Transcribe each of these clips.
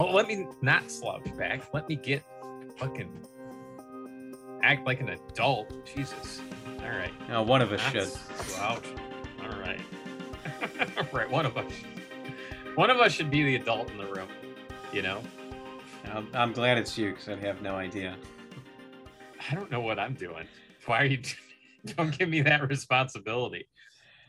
Well, let me not slouch back. Let me get fucking act like an adult. Jesus. All right. Now, one of us Not should. Slouch. All right. right. One of us. One of us should be the adult in the room. You know. I'm, I'm glad it's you because I have no idea. I don't know what I'm doing. Why are you? Don't give me that responsibility.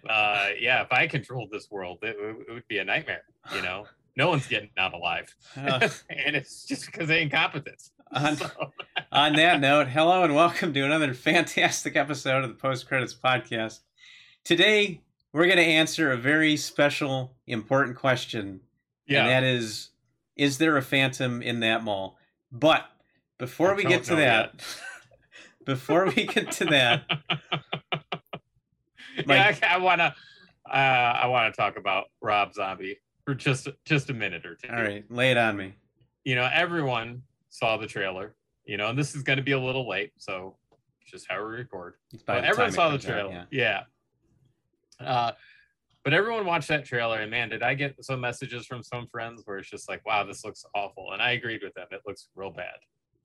Uh, yeah, if I controlled this world, it, it would be a nightmare. You know, no one's getting out alive, Uh, and it's just because of incompetence. on, So, on that note, hello and welcome to another fantastic episode of the Post Credits Podcast. Today, we're going to answer a very special, important question, yeah, and that is Is there a phantom in that mall? But before I we get to that, before we get to that, yeah, I, I wanna, uh, I wanna talk about Rob Zombie for just just a minute or two. all right, lay it on me. you know, everyone saw the trailer, you know, and this is going to be a little late, so just how we record. But everyone saw the comes out, trailer, yeah. Uh, but everyone watched that trailer, and man, did I get some messages from some friends where it's just like, "Wow, this looks awful," and I agreed with them. It looks real bad.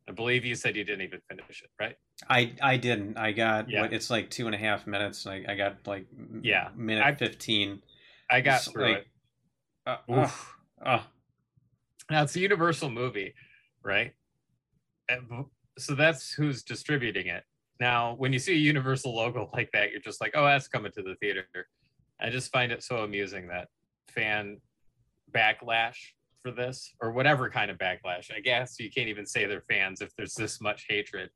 I believe you said you didn't even finish it, right? I I didn't. I got Yeah. what it's like two and a half minutes. I, I got like Yeah. minute I- fifteen. I got through like- it. Uh, Oof. uh, Now it's a Universal movie, right? And so that's who's distributing it. Now, when you see a Universal logo like that, you're just like, oh, that's coming to the theater. I just find it so amusing that fan backlash for this, or whatever kind of backlash. I guess you can't even say they're fans if there's this much hatred.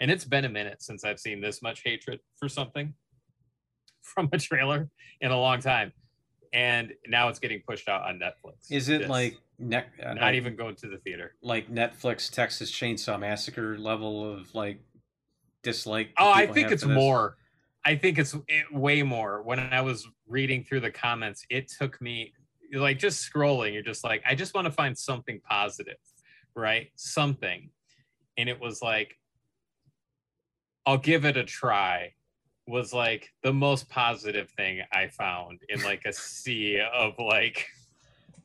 And it's been a minute since I've seen this much hatred for something from a trailer in a long time. And now it's getting pushed out on Netflix. is it like ne- uh, not like, even going to the theater. like Netflix Texas Chainsaw Massacre level of like dislike? Oh, I think it's more. I think it's it, way more. When I was reading through the comments, it took me like just scrolling. You're just like, I just want to find something positive, right? Something, and it was like, I'll give it a try. Was like the most positive thing I found in like a sea of like,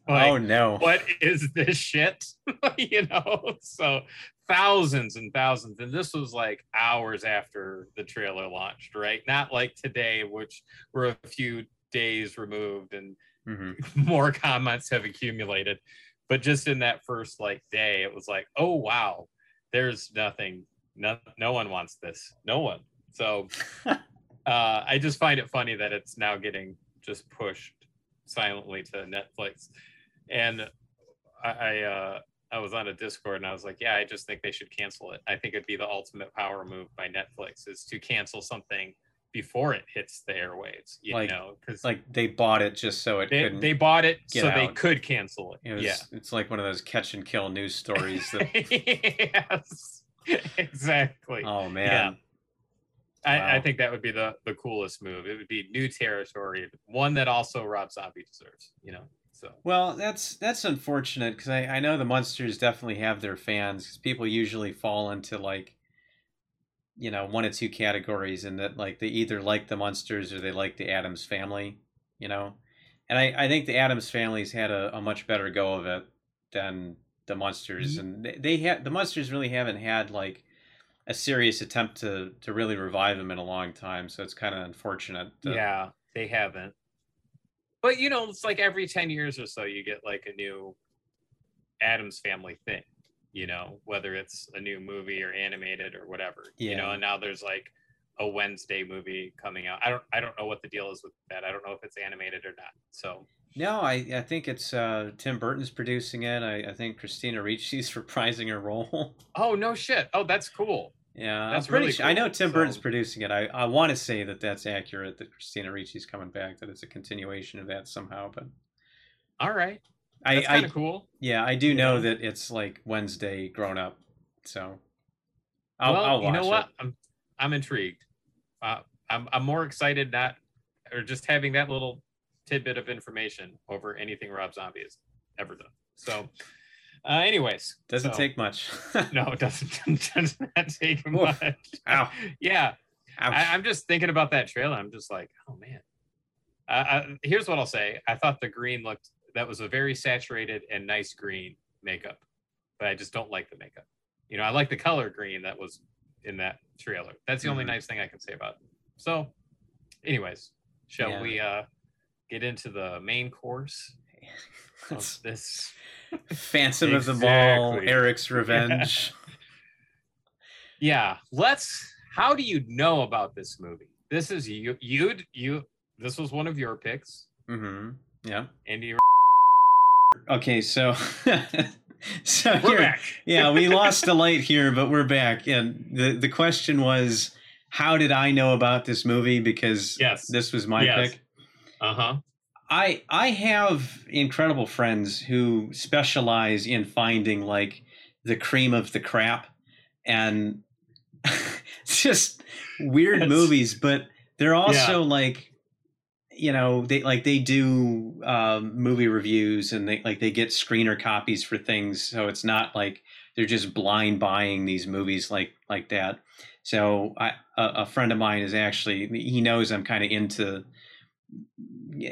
like oh no! what is this shit? you know, so thousands and thousands. And this was like hours after the trailer launched, right? Not like today, which we're a few days removed and Mhm. more comments have accumulated. But just in that first like day, it was like, oh wow, there's nothing. No, no one wants this. No one. So uh, I just find it funny that it's now getting just pushed silently to Netflix. And I I, uh, I was on a Discord and I was like, yeah, I just think they should cancel it. I think it'd be the ultimate power move by Netflix is to cancel something before it hits the airwaves. You Like- know, because like they bought it just so it they, couldn't. they bought it so they could cancel it. it was, yeah. it's like one of those catch and kill news stories. That yes, exactly. oh man, I, I wow. think that would be the the coolest move. It would be new territory, one that also Rob Zombie deserves. You know, so Well, that's that's unfortunate because I, I know the Munsters definitely have their fans because people usually fall into like, you know, one or two categories, and that like they either like the Munsters or they like the Addams family, you know, and I, I think the Addams family's had a, a much better go of it than the Munsters, Ye- and they, they had the Munsters really haven't had like a serious attempt to to really revive them in a long time, so it's kind of unfortunate. that- yeah, they haven't. But you know, it's like every ten years or so, you get like a new Addams Family thing. You know, whether it's a new movie or animated or whatever. Yeah. You know, and now there's like a Wednesday movie coming out. I don't I don't know what the deal is with that. I don't know if it's animated or not. So No, I, I think it's uh, Tim Burton's producing it. I, I think Christina Ricci's reprising her role. Oh no shit! Oh, that's cool. Yeah, That's I'm pretty really sure. I know. Tim So- Burton's producing it. I, I want to say that that's accurate. That Christina Ricci's coming back. That it's a continuation of that somehow. But All right, I, that's kind I of cool. yeah, I do you know that it's like Wednesday grown up. So I'll, well, I'll watch you know what? it. I'm I'm intrigued. Uh, I'm I'm more excited not or just having that little tidbit of information over anything Rob Zombie has ever done. So, uh, anyways, Doesn't so- take much. No, it doesn't. does not take much. Ow. Yeah, Ouch. I, I'm just thinking about that trailer. I'm just like, oh man. Uh, I, here's what I'll say. I thought the green looked. That was a very saturated and nice green makeup, but I just don't like the makeup. You know, I like the color green that was in that trailer. That's the only Mhm. nice thing I can say about it. So, anyways, shall Yeah. we uh get into the main course Of this? Phantom of the Mall, Exactly. Eric's Revenge. Yeah, let's. How do you know about this movie? This is you. You. You. This was one of your picks, Mm-hmm. Yeah. and you. Okay, so so We're here- back. yeah, we lost the light here, but we're back. And the the question was, how did I know about this movie? Because Yes. this was my Yes. pick. Uh huh. I I have incredible friends who specialize in finding like the cream of the crap and just weird That's- movies, but they're also like you know they like they do um, movie reviews and they like they get screener copies for things so it's not like they're just blind buying these movies like like that. So I, a, a friend of mine is actually he knows i'm kind of into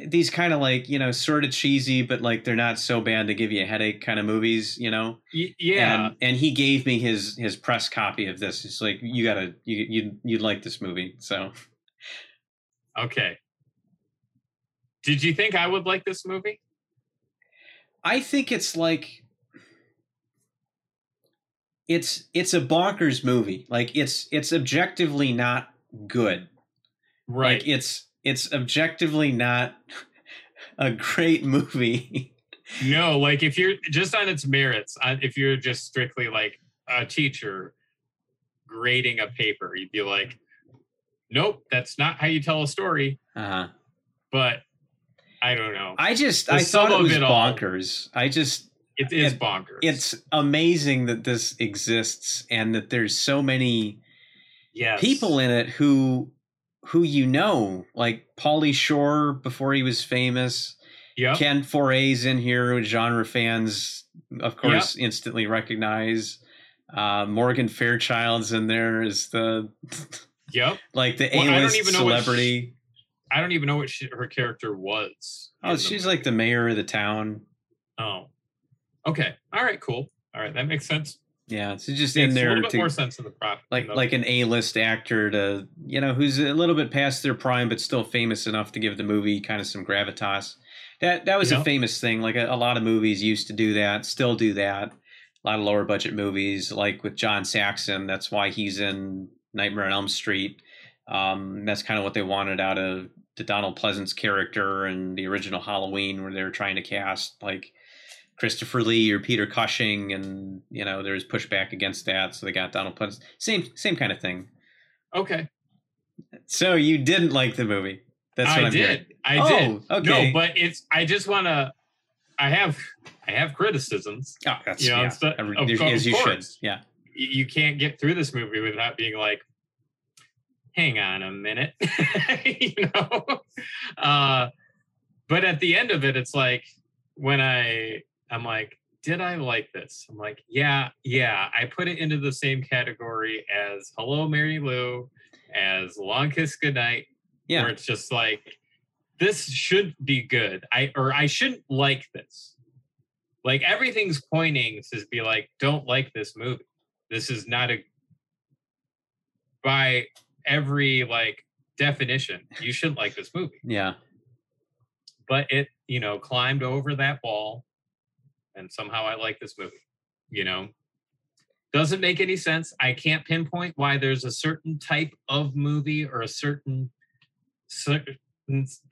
these kind of like you know sort of cheesy but like they're not so bad to give you a headache kind of movies you know yeah. and and he gave me his his press copy of this it's like you gotta you you you'd like this movie so Okay. Did you think I would like this movie? I think it's like it's it's a bonkers movie. Like it's it's objectively not good. Right. Like it's it's objectively not a great movie. no, like if you're just on its merits, if you're just strictly like a teacher grading a paper, you'd be like, nope, that's not how you tell a story. Uh-huh. But I don't know. I just The I thought it was it all- bonkers. I just it is it- bonkers. it's amazing that this exists and that there's so many yes. people in it who who you know, like Pauly Shore before he was famous. Yep. Ken Foree's in here, who genre fans, of course, instantly recognize. Uh, Morgan Fairchild's in there is the Yep. like the Well, I don't A-list even know what celebrity. I don't even know what she, her character was. oh, in the she's like the mayor of the town. Oh. Okay. All right. Cool. All right. That makes sense. Yeah, so just in a there little bit to more sense in the prop. like like an A-list actor to you know who's a little bit past their prime but still famous enough to give the movie kind of some gravitas. That that was Yeah. a famous thing. Like a, a lot of movies used to do that, still do that. A lot of lower budget movies, like with John Saxon. That's why he's in Nightmare on Elm Street. Um, that's kind of what they wanted out of the Donald Pleasence character and the original Halloween, where they were trying to cast like Christopher Lee or Peter Cushing, and you know there's pushback against that, so they got Donald Pleasence. Same same kind of thing. okay. So you didn't like the movie? That's what I I'm did. hearing. I oh, did. Okay. No, but it's. I just want to. I have. I have criticisms. oh, that's you know, yeah. of as of you should. course. Yeah. You can't get through this movie without being like, "Hang on a minute," you know. Uh, but at the end of it, it's like when I. I'm like, did I like this? I'm like, yeah, yeah. I put it into the same category as Hello, Mary Lou, as Long Kiss Goodnight, Yeah. where it's just like this should be good i or i shouldn't like this like everything's pointing to be like don't like this movie this is not a by every like definition you shouldn't like this movie Yeah. but it you know climbed over that wall and somehow i like this movie you know doesn't make any sense i can't pinpoint why there's a certain type of movie or a certain certain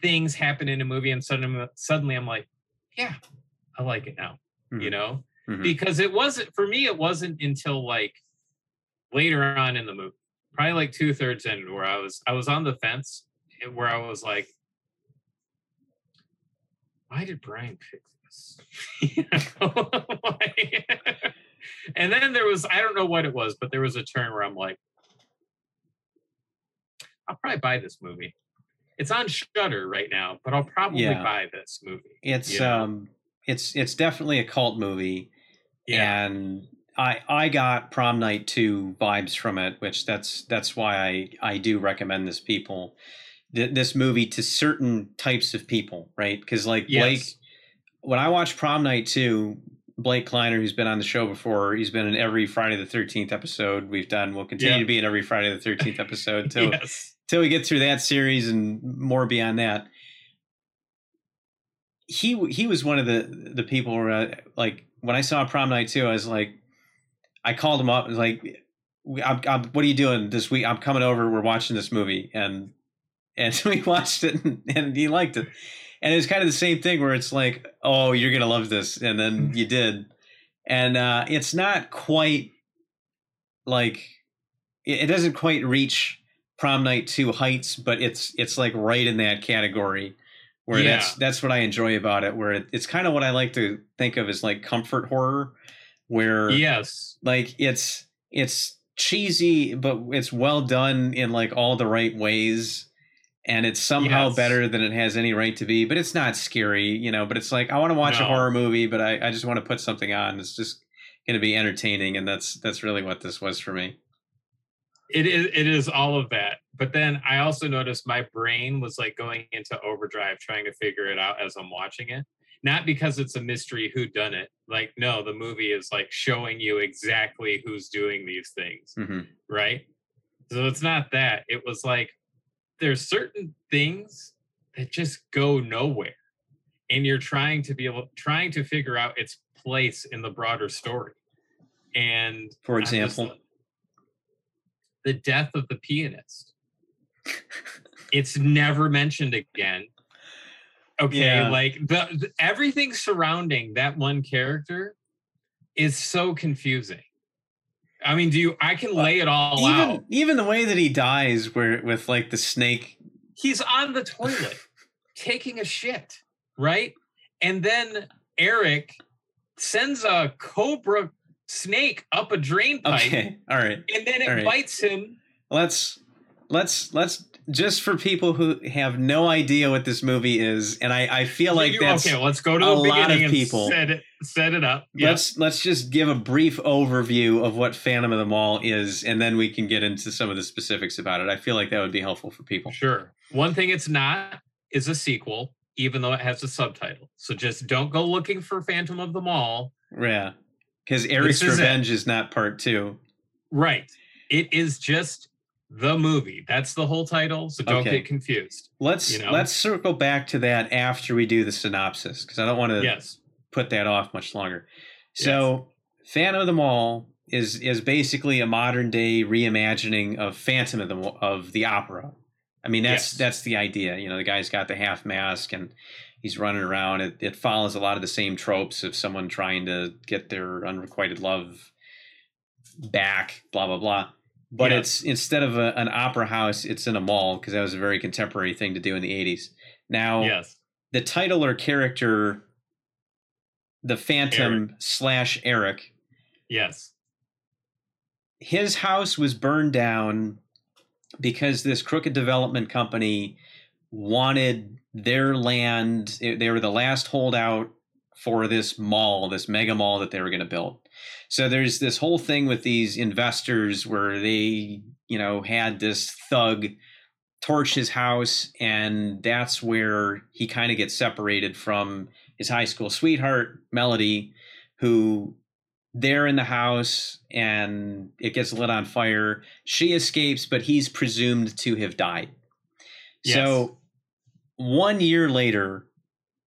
things happen in a movie and suddenly suddenly i'm like yeah i like it now you Mhm. know Mhm. because it wasn't for me it wasn't until like later on in the movie probably like two-thirds in where i was i was on the fence where i was like why did brian pick this You know? And then there was i don't know what it was but there was a turn where i'm like i'll probably buy this movie it's on Shudder right now but i'll probably Yeah. buy this movie It's you know? um it's it's definitely a cult movie. yeah And I I got prom night two vibes from it, which that's that's why I I do recommend this people th- this movie to certain types of people, right? Because like Blake yes when I watched Prom Night 2, Blake Kleiner, who's been on the show before. He's been in every Friday the Thirteenth episode we've done. We'll continue Yeah. to be in every Friday the Thirteenth episode till yes. till we get through that series and more beyond that. He he was one of the the people where uh, like when I saw Prom Night too, I was like, I called him up and was like, I'm, I'm, "What are you doing this week? I'm coming over. We're watching this movie." And and we watched it and, and he liked it. And it was kind of the same thing where it's like, "Oh, you're gonna love this," and then you did. And uh, it's not quite like it, it doesn't quite reach prom night two heights, but it's it's like right in that category where Yeah. that's that's what I enjoy about it. Where it, it's kind of what I like to think of as like comfort horror, where Yes. like it's it's cheesy, but it's well done in like all the right ways. And it's somehow Yes. better than it has any right to be, but it's not scary, you know. But it's like I want to watch a horror movie, but I, I just want to put something on. It's just going to be entertaining, and that's that's really what this was for me. It is it is all of that. But then I also noticed my brain was like going into overdrive trying to figure it out as I'm watching it. Not because it's a mystery who done it. Like no, the movie is like showing you exactly who's doing these things, hmm right? So it's not that. It was like there's certain things that just go nowhere. And you're trying to be able trying to figure out its place in the broader story. And For I'm just example, the death of the pianist. it's never mentioned again. Okay, Yeah. like the, the- everything surrounding that one character is so confusing. I mean, do you? I can lay it all even out. even the way that he dies, where with like the snake. He's on the toilet taking a shit, right? And then Eric sends a cobra snake up a drain pipe, Okay, all right. and then it right. bites him. Let's let's let's just for people who have no idea what this movie is, and I I feel like You- that's okay. Let's go to a the lot of people. set it set it up. Yes. let's let's just give a brief overview of what Phantom of the Mall is, and then we can get into some of the specifics about it. I feel like that would be helpful for people. Sure. One thing it's not is a sequel, even though it has a subtitle. So just don't go looking for Phantom of the Mall. Yeah, because Eric's is. Revenge is not part two. Right. It is just the movie. That's the whole title. So don't Okay. get confused. Let's You know? let's circle back to that after we do the synopsis because I don't want to Yes. put that off much longer. So, Phantom of the Mall is is basically a modern day reimagining of Phantom of the of the opera. I mean, that's Yes. that's the idea. You know, the guy's got the half mask and he's running around. It, it follows a lot of the same tropes of someone trying to get their unrequited love back. Blah blah blah. But Yeah. it's instead of a, an opera house, it's in a mall because that was a very contemporary thing to do in the '80s. Now, Yes. the title or character, the Phantom slash Eric, Yes. his house was burned down because this crooked development company wanted their land. They were the last holdout for this mall, this mega mall that they were going to build. So there's this whole thing with these investors where they, you know, had this thug torch his house, and that's where he kind of gets separated from his high school sweetheart, Melody, who they're in the house and it gets lit on fire. She escapes, but he's presumed to have died. So one year later,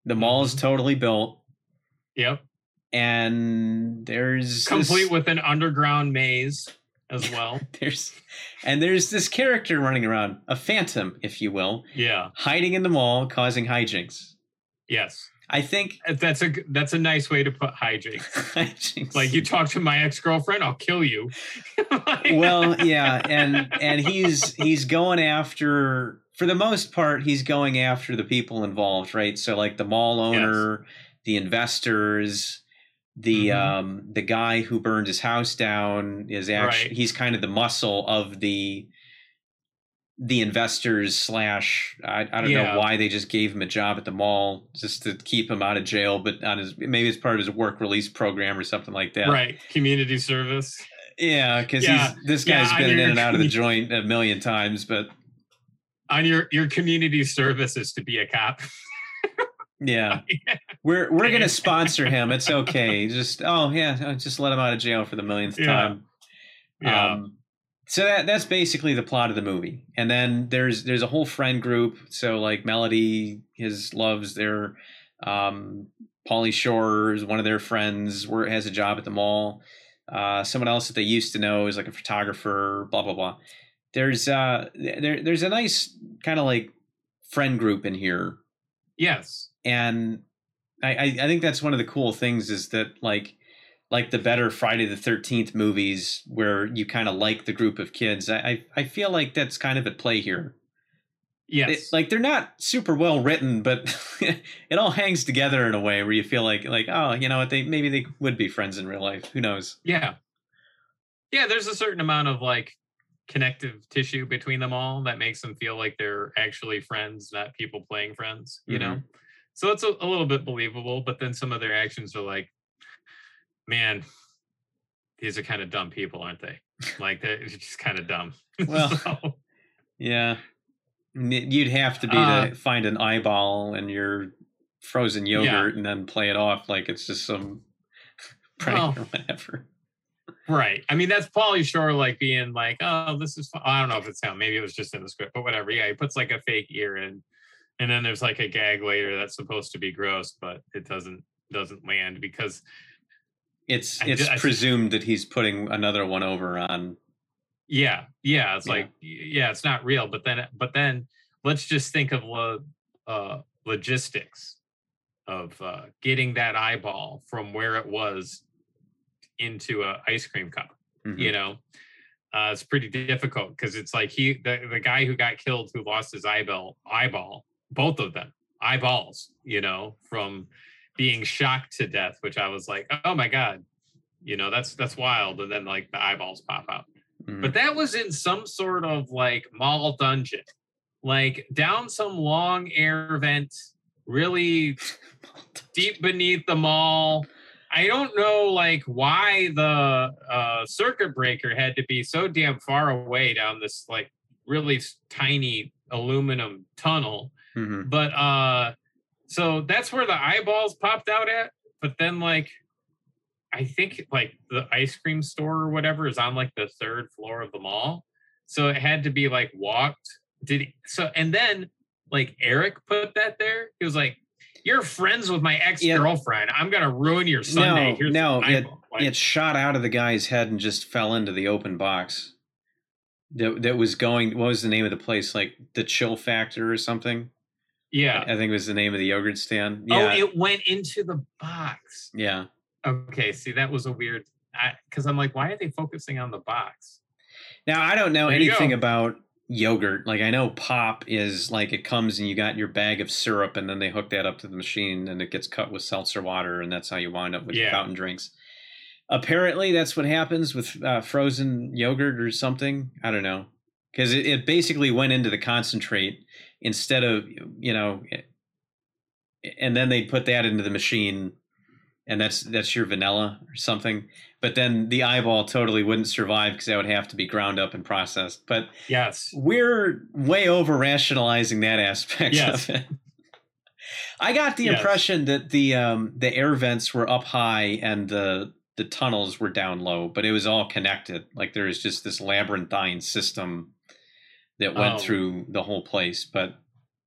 the mall is Mhm. totally built, Yep. And there's Complete this, with an underground maze as well. there's and there's this character running around, a phantom, if you will, yeah. hiding in the mall, causing hijinks. Yes. I think uh, That's a that's a nice way to put hijinks. hijinks. Like you talk to my ex girlfriend, I'll kill you. well, yeah, and and he's he's going after for the most part he's going after the people involved, right? So like the mall owner, the investors, the Mhm. um the guy who burned his house down is actually Right. he's kind of the muscle of the the investors slash I, I don't Yeah. know why they just gave him a job at the mall just to keep him out of jail but on his maybe it's part of his work release program or something like that Right. Community service. yeah, because Yeah. he's this Yeah, guy's I been in and out of the joint a million times, but On your your community service is to be a cop. Yeah, we're we're gonna sponsor him. It's okay. Just oh yeah, just let him out of jail for the millionth Yeah. time. Yeah. Um, so that that's basically the plot of the movie, and then there's there's a whole friend group. So like Melody, his loves their um, Pauly Shore is one of their friends. Where has a job at the mall. Uh, someone else that they used to know is like a photographer. Blah blah blah. There's uh there there's a nice kind of like friend group in here yes. And I, I think that's one of the cool things is that like like the better Friday the Thirteenth movies where you kind of like the group of kids. I, I feel like that's kind of at play here. Yes. It- like they're not super well written, but it all hangs together in a way where you feel like like oh you know what they maybe they would be friends in real life. Who knows? Yeah. Yeah, there's a certain amount of like connective tissue between them all that makes them feel like they're actually friends, not people playing friends, you know? Mm-hmm. So it's a, a little bit believable, but then some of their actions are like, man, these are kind of dumb people, aren't they? Like they're just kind of dumb. Well, So, Yeah, you'd have to be Uh, to find an eyeball in your frozen Yeah. yogurt and then play it off like it's just some prank Well, or whatever. right. I mean, that's Pauly Shore like being like, oh, this is, fu-" I don't know if it's him. Maybe it was just in the script, but whatever. Yeah, he puts like a fake ear in. And then there's like a gag later that's supposed to be gross, but it doesn't doesn't land because It's it's presumed that he's putting another one over on. Yeah, yeah, it's Yeah. like yeah, it's not real. But then, but then, let's just think of lo- uh, logistics of uh, getting that eyeball from where it was into a ice cream cup. Mhm. You know, uh, it's pretty difficult because it's like he the the guy who got killed who lost his eyeball eyeball both of them eyeballs. You know, from being shocked to death, which I was like, oh my god, you know, that's that's wild. And then like the eyeballs pop out. Mhm. But that was in some sort of like mall dungeon, like down some long air vent, really deep beneath the mall. I don't know like why the uh, circuit breaker had to be so damn far away down this like really tiny aluminum tunnel. Mhm. But uh so that's where the eyeballs popped out at. But then like I think like the ice cream store or whatever is on like the third floor of the mall. So it had to be like walked. Did he, so and then like Eric put that there. He was like, You're friends with my ex-girlfriend. I'm gonna ruin your Sunday. No, Here's no, it- Like, it shot out of the guy's head and just fell into the open box. That that was going. What was the name of the place? Like the Chill Factor or something. Yeah. I think it was the name of the yogurt stand. Yeah, Oh, it went into the box. yeah. Okay, see, that was a weird because I'm like, why are they focusing on the box? Now I don't know There anything about yogurt. Like I know pop is like it comes and you got your bag of syrup and then they hook that up to the machine and it gets cut with seltzer water and that's how you wind up with Yeah. fountain drinks. Apparently that's what happens with uh, frozen yogurt or something. I don't know because it, it basically went into the concentrate instead of you know, and then they put that into the machine and that's that's your vanilla or something. But then the eyeball totally wouldn't survive because that would have to be ground up and processed. But Yes. we're way over rationalizing that aspect Yes. of it. I got the Yes. impression that the um, the air vents were up high and the the tunnels were down low, but it was all connected. Like there was just this labyrinthine system that went Oh. through the whole place. But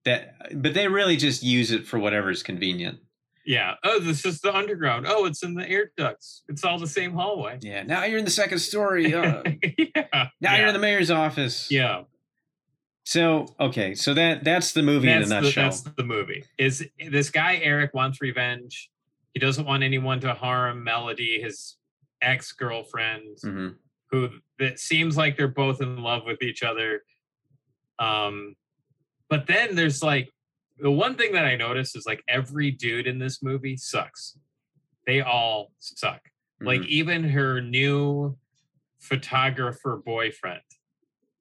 that but they really just use it for whatever's convenient. Yeah. Oh, this is the underground. Oh, it's in the air ducts. It's all the same hallway. Yeah. Now you're in the second story. Uh, yeah. now yeah. you're in the mayor's office. Yeah. So okay, so that that's the movie That's in a the, nutshell. that's the movie. Is this guy Eric wants revenge? He doesn't want anyone to harm Melody, his ex girlfriend, hmm who that seems like they're both in love with each other. Um, but then there's like the one thing that I noticed is like every dude in this movie sucks. They all suck. Like Mhm. even her new photographer boyfriend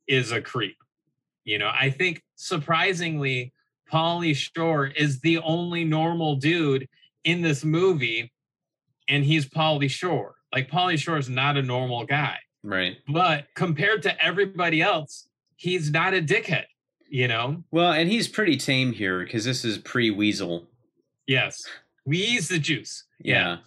is a creep. You know, I think surprisingly, Pauly Shore is the only normal dude in this movie, and he's Pauly Shore. Like Pauly Shore is not a normal guy, right. but compared to everybody else, he's not a dickhead. You know? Well, and he's pretty tame here because this is pre Weasel. Yes. Squeeze the juice. Yeah.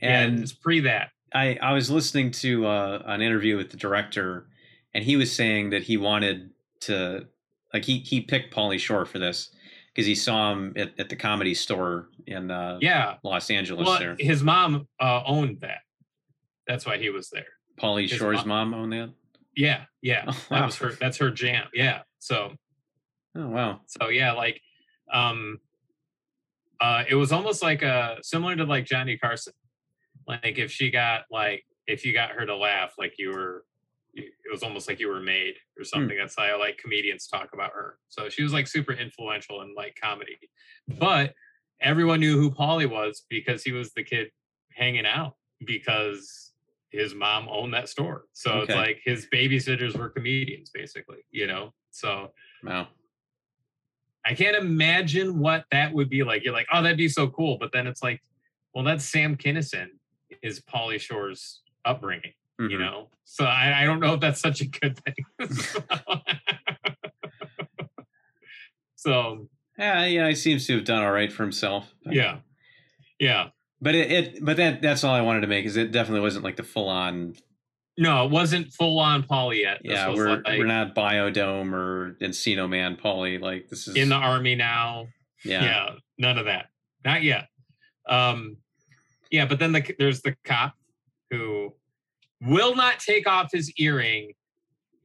And And it's pre that. I, I was listening to uh, an interview with the director, and he was saying that he wanted to, like, he, he picked Pauly Shore for this because he saw him at, at the comedy store in uh, Yeah. Los Angeles Well, there. his mom uh, owned that. That's why he was there. Pauly Shore's mom- mom owned that? Yeah, yeah. Oh, That was her. That's her jam. Yeah. So, Oh, wow. so yeah, like, um, uh, it was almost like a similar to like Johnny Carson. Like if she got like if you got her to laugh, like you were, it was almost like you were made or something. That's how like comedians talk about her. So she was like super influential in like comedy, but everyone knew who Pauly was because he was the kid hanging out because his mom owned that store. So it's like his babysitters were comedians, basically. You know, so. Wow. I can't imagine what that would be like. You're like, oh, that'd be so cool. But then it's like, well, that's Sam Kinison is Pauly Shore's upbringing, you Mhm. know? So I, I don't know if that's such a good thing. so Yeah, yeah, he seems to have done all right for himself. yeah. Yeah. But it, it but that that's all I wanted to make is it definitely wasn't like the full on No, it wasn't full on Pauly yet. This yeah, we're like we're not Biodome or Encino Man Pauly. Like this is in the army now. yeah. yeah none of that not yet um yeah but then the, there's the cop who will not take off his earring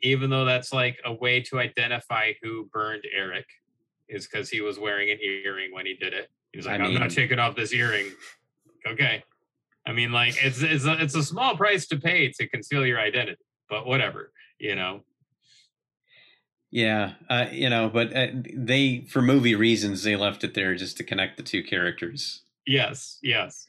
even though that's like a way to identify who burned eric is because he was wearing an earring when he did it He's I like i'm mean- not taking off this earring okay i mean like it's it's a, it's a small price to pay to conceal your identity but whatever you know Yeah, uh, you know, but uh, they, for movie reasons, they left it there just to connect the two characters. yes yes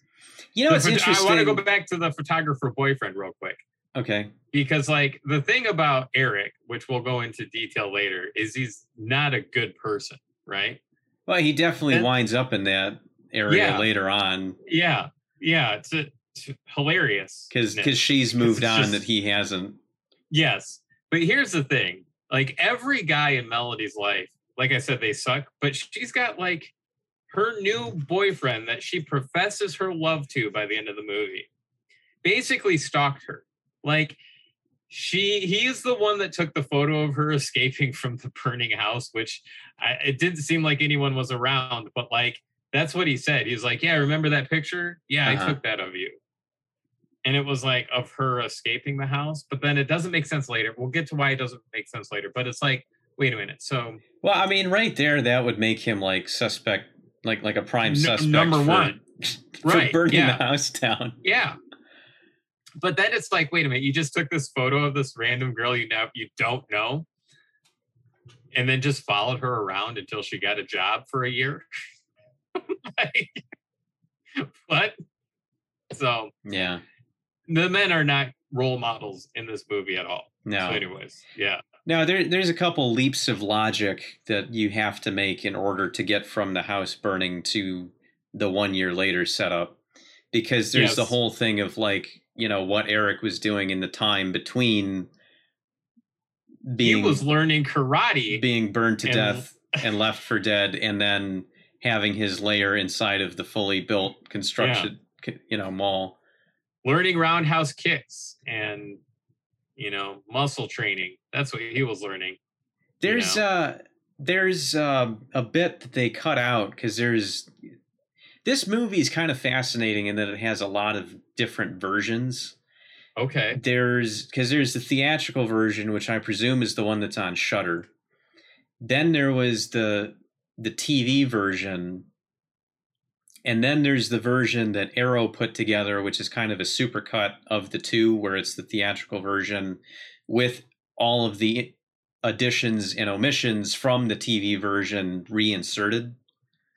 You know, The it's interesting. i want to go back to the photographer boyfriend real quick Okay, because like the thing about Eric, which we'll go into detail later, is he's not a good person, right? well, he definitely And- winds up in that area Yeah. later on Yeah, yeah, it's, it's hilarious because because she's moved on just- that he hasn't. Yes, but here's the thing: like every guy in Melody's life, like I said, they suck. But she's got like her new boyfriend that she professes her love to by the end of the movie. Basically, stalked her. Like she, he is the one that took the photo of her escaping from the burning house, which I, it didn't seem like anyone was around. But like that's what he said. He's like, "Yeah, remember that picture? Yeah, Uh-huh. I took that of you." and it was like of her escaping the house but then it doesn't make sense later we'll get to why it doesn't make sense later but it's like wait a minute so Well, I mean, right there, that would make him like suspect, like like a prime N- suspect. number for- one. for Right, burning yeah. the house down. yeah but then it's like wait a minute you just took this photo of this random girl you know you don't know and then just followed her around until she got a job for a year like, what? So Yeah, the men are not role models in this movie at all. No. so anyways yeah. Now there there's a couple leaps of logic that you have to make in order to get from the house burning to the one year later setup. Because there's the whole thing of like, you know, what Eric was doing in the time between being he was learning karate being burned to and- death and left for dead and then having his lair inside of the fully built construction you know mall. learning roundhouse kicks and you know muscle training that's what he was learning There's know? uh there's uh, a bit that they cut out because there's this movie is kind of fascinating in that it has a lot of different versions. okay There's because there's the theatrical version, which I presume is the one that's on Shudder. Then there was the the TV version, and then there's the version that Arrow put together, which is kind of a supercut of the two, where it's the theatrical version with all of the additions and omissions from the TV version reinserted.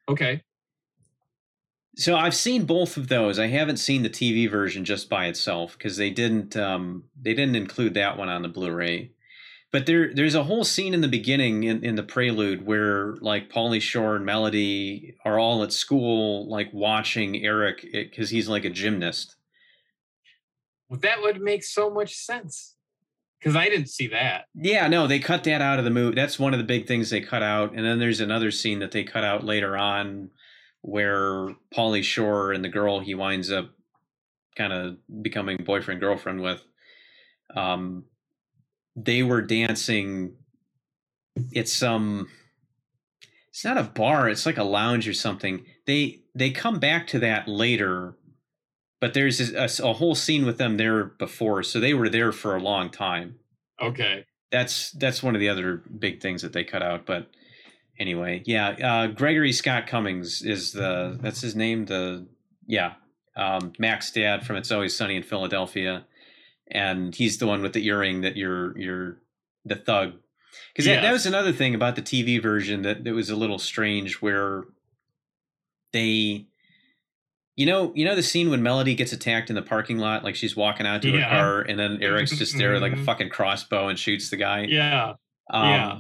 okay So I've seen both of those. I haven't seen the TV version just by itself because they didn't um, they didn't include that one on the Blu-ray. But there there's a whole scene in the beginning in, in the prelude where like Pauly Shore and Melody are all at school like watching Eric because he's like a gymnast. well, that would make so much sense because i didn't see that Yeah, no, they cut that out of the movie. That's one of the big things they cut out. And then there's another scene that they cut out later on where Pauly Shore and the girl he winds up kind of becoming boyfriend girlfriend with, um, they were dancing. It's some. It's not a bar. It's like a lounge or something. They they come back to that later, but there's a, a whole scene with them there before, so they were there for a long time. Okay. That's that's one of the other big things that they cut out, but anyway, yeah. Uh, Gregory Scott Cummins is the that's his name. The yeah, um, Mac's dad from It's Always Sunny in Philadelphia, and he's the one with the earring that you're you're the thug. Because that, that was another thing about the TV version that, that was a little strange, where they you know, you know the scene when Melody gets attacked in the parking lot, like she's walking out to yeah. her car, and then Eric's just there like a mm-hmm. fucking crossbow and shoots the guy. Yeah, um, yeah.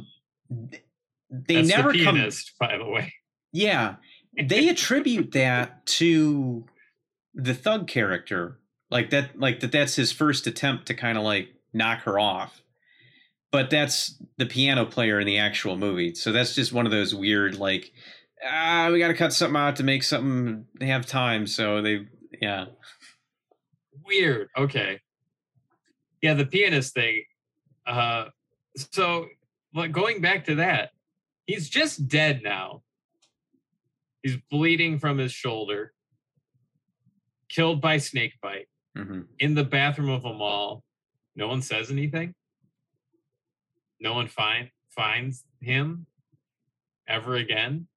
They That's never the pianist, come. By the way, yeah, they attribute that to the thug character, like that, like that. That's his first attempt to kind of like knock her off. But that's the piano player in the actual movie, so that's just one of those weird like ah, we got to cut something out to make something they have time. So they, yeah. Weird. Okay. Yeah, the pianist thing. Uh, so like going back to that, he's just dead now. He's bleeding from his shoulder, killed by snake bite mm-hmm. in the bathroom of a mall. No one says anything. No one find finds him ever again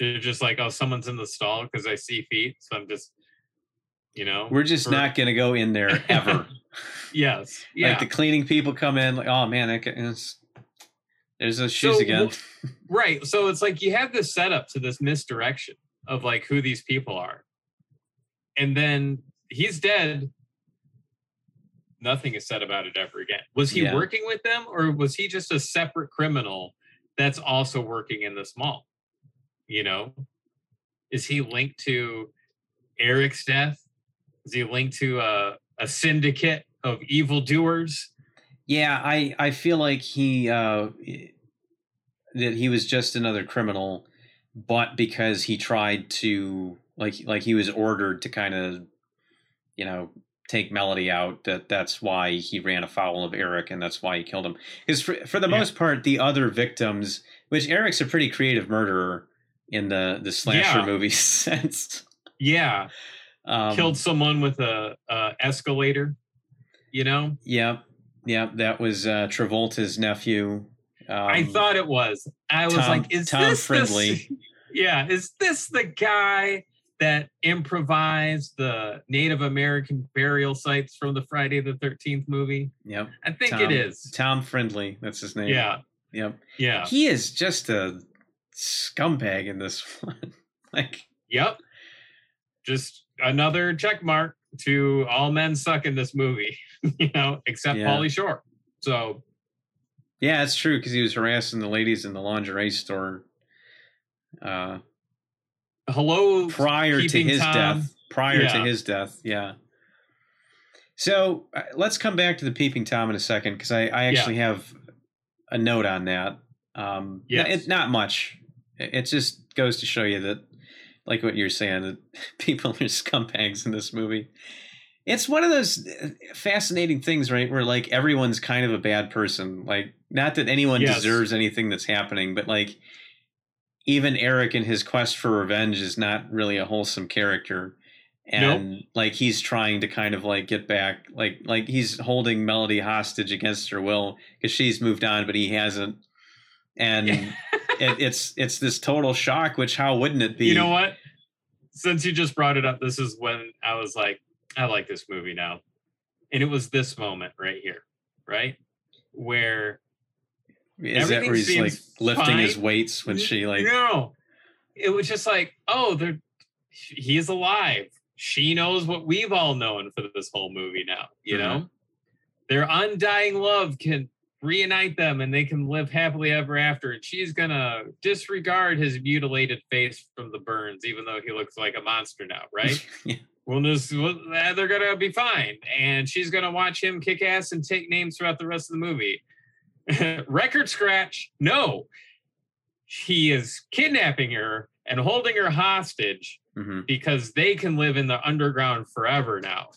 they're just like, oh, someone's in the stall because I see feet, so I'm just, you know, we're just for... not going to go in there ever. yes, yeah. Like the cleaning people come in, like, oh man, that is, there's those shoes so, again. right. So it's like you have this setup to this misdirection of like who these people are, and then he's dead. Nothing is said about it ever again. Was he yeah. working with them, or was he just a separate criminal that's also working in this mall? You know, is he linked to Eric's death? Is he linked to a, a syndicate of evildoers? Yeah, I I feel like he uh, that he was just another criminal, but because he tried to like like he was ordered to kind of you know take Melody out that that's why he ran afoul of Eric and that's why he killed him. Because for for the yeah. most part, the other victims, which Eric's a pretty creative murderer, in the the slasher yeah. movie sense. Yeah, um, killed someone with a, a, escalator. You know. Yep, yep. That was uh, Travolta's nephew. Um, I thought it was. I was Tom, like, "Is Tom this Fridley?" The, yeah, is this the guy that improvised the Native American burial sites from the Friday the Thirteenth movie? Yep, I think Tom, it is. Tom Fridley. That's his name. Yeah. Yep. Yeah. He is just a scumbag in this one. like, yep, just another check mark to all men suck in this movie, you know, except yeah. Pauly Shore. So, yeah, it's true because he was harassing the ladies in the lingerie store. Uh, Hello, prior to his Tom. death. Prior yeah. to his death, yeah. So uh, let's come back to the peeping tom in a second because I, I actually yeah. have a note on that. Um, yeah, it's not much it just goes to show you that, like what you're saying, that people are scumbags in this movie. It's one of those uh, fascinating things, right? Where like everyone's kind of a bad person. Like, not that anyone yes. deserves anything that's happening, but like even Eric in his quest for revenge is not really a wholesome character and nope. like he's trying to kind of like get back like like he's holding melody hostage against her will because she's moved on but he hasn't and it, it's it's this total shock. Which how wouldn't it be? You know what? Since you just brought it up, this is when I was like, I like this movie now, and it was this moment right here, right where is that where he's like lifting fine. his weights when she like no, it was just like oh, they're he's alive. She knows what we've all known for this whole movie now. You mm-hmm. know, their undying love can reunite them and they can live happily ever after. And she's gonna disregard his mutilated face from the burns, even though he looks like a monster now, right? yeah. Well, this, well, they're gonna be fine, and she's gonna watch him kick ass and take names throughout the rest of the movie. Record scratch, no. He is kidnapping her and holding her hostage hmm because they can live in the underground forever now.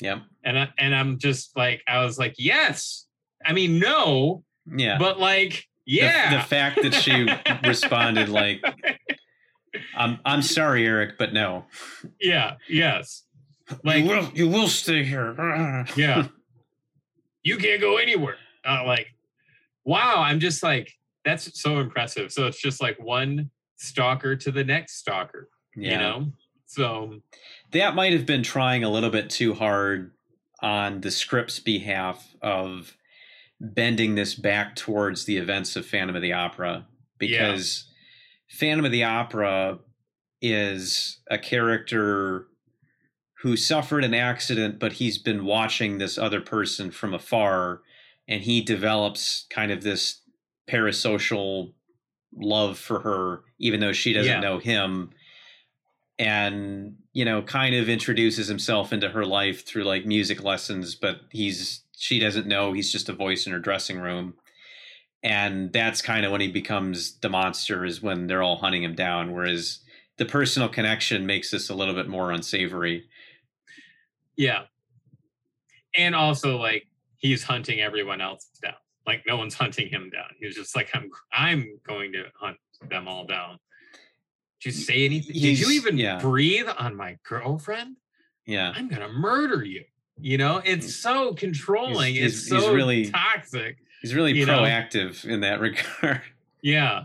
Yep. And I, and I'm just like I was like, yes. I mean, no, Yeah. but like, The- yeah. The, fact that she responded like, "I'm I'm sorry, Eric, but no." yeah, yes. Like, you will you will stay here. yeah. You can't go anywhere. Uh, like, wow, I'm just like, that's so impressive. So it's just like one stalker to the next stalker, Yeah. you know? So that might have been trying a little bit too hard on the script's behalf of bending this back towards the events of Phantom of the Opera because Phantom of the Opera is a character who suffered an accident but he's been watching this other person from afar and he develops kind of this parasocial love for her even though she doesn't Yeah. know him. And you know kind of introduces himself into her life through like music lessons but he's she doesn't know. He's just a voice in her dressing room. And that's kind of when he becomes the monster is when they're all hunting him down whereas the personal connection makes this a little bit more unsavory yeah. And also like he's hunting everyone else down. Like no one's hunting him down. He was just like, I'm I'm going to hunt them all down. Did you say anything? Did you even yeah. breathe on my girlfriend? yeah I'm gonna murder you. You know, it's so controlling. he's- it's he's so really- toxic. he's really You know? proactive in that regard Yeah.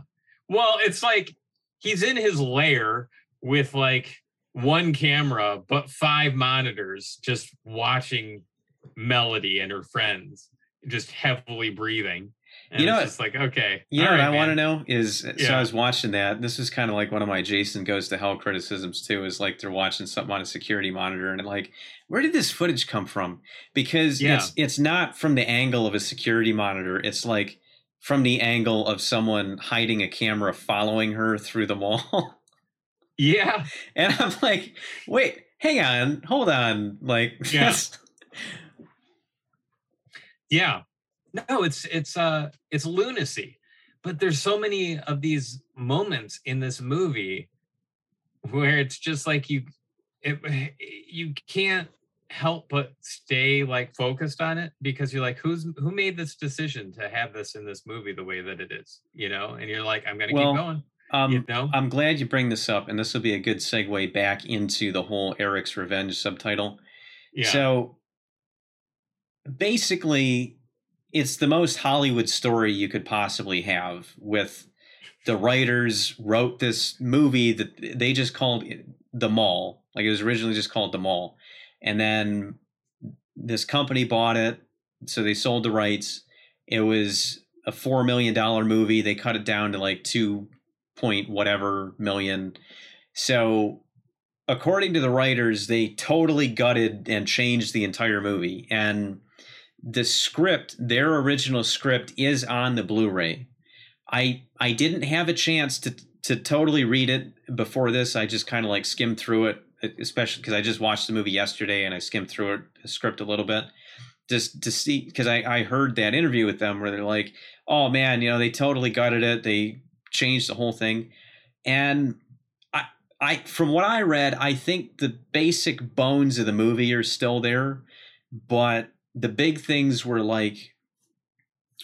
Well, it's like he's in his lair with like one camera, but five monitors just watching Melody and her friends just heavily breathing. And You know it's just like, okay. You know all what right, I want to know is so I was watching that. This is kind of like one of my Jason goes to hell criticisms too. Is like they're watching something on a security monitor and like, where did this footage come from? Because Yeah. it's it's not from the angle of a security monitor. It's like from the angle of someone hiding a camera following her through the mall. Yeah. and I'm like, wait, hang on, hold on, like Yeah. Yeah. No, it's it's uh it's lunacy. But there's so many of these moments in this movie where it's just like you it, you can't help but stay like focused on it because you're like who's who made this decision to have this in this movie the way that it is, you know? And you're like I'm going to Well, keep going, um, you know? I'm glad you bring this up, and this will be a good segue back into the whole Eric's Revenge subtitle. yeah. So basically, it's the most Hollywood story you could possibly have with the writers wrote this movie that they just called it The Mall. Like it was originally just called The Mall. And then this company bought it, so they sold the rights. It was a $4 million movie. They cut it down to like 2 point whatever million. So according to the writers, they totally gutted and changed the entire movie. And the script, their original script, is on the Blu-ray. I I didn't have a chance to to totally read it before this. I just kind of like skimmed through it, especially because I just watched the movie yesterday and I skimmed through it the script a little bit just to see because I I heard that interview with them where they're like, oh man, you know they totally gutted it. They changed the whole thing, and I I, from what I read, I think the basic bones of the movie are still there, but the big things were like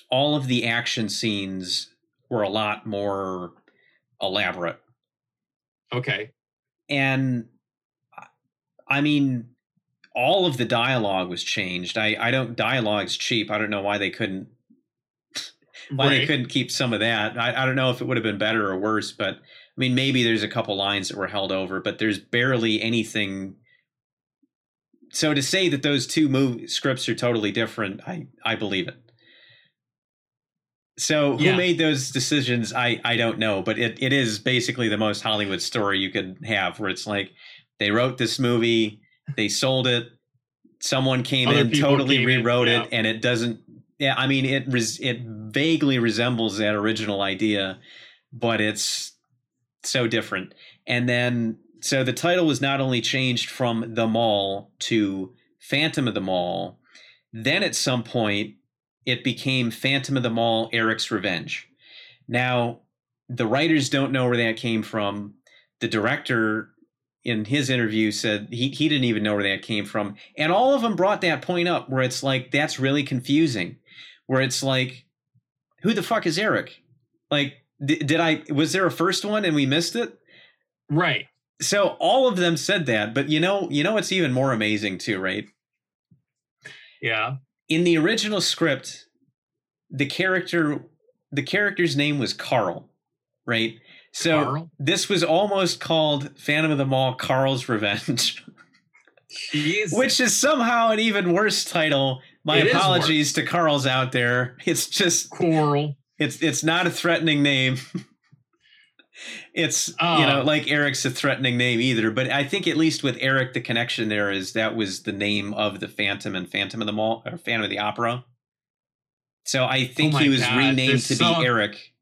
all of the action scenes were a lot more elaborate. okay. And I mean all of the dialogue was changed. I I don't dialogue's cheap. I don't know why they couldn't why they couldn't keep some of that. I, I don't know if it would have been better or worse, but I mean, maybe there's a couple lines that were held over, but there's barely anything. So to say that those two movie scripts are totally different, I I believe it. So who Yeah. made those decisions? I I don't know, but it, it is basically the most Hollywood story you could have, where it's like they wrote this movie, they sold it, someone came Other in, totally came in, rewrote yeah. it, and it doesn't. Yeah, I mean it. Res, it vaguely resembles that original idea, but it's so different. And then, so the title was not only changed from The Mall to Phantom of the Mall, then at some point it became Phantom of the Mall Eric's Revenge. Now, the writers don't know where that came from. The director in his interview said he, he didn't even know where that came from. And all of them brought that point up where it's like, that's really confusing. Where it's like, who the fuck is Eric? Like, did, did I, was there a first one and we missed it? Right. So all of them said that, but you know, you know what's even more amazing too, right? Yeah. In the original script, the character the character's name was Carl, right? So Carl? this was almost called Phantom of the Mall Carl's Revenge, Jeez. which is somehow an even worse title. My It is apologies to Carl's out there. It's just Coral. it's it's not a threatening name. it's you know Oh. like Eric's a threatening name either, but I think at least with Eric the connection there is that was the name of the Phantom and Phantom of the Mall or Phantom of the Opera. So I think Oh he was God, renamed there's to so- be Eric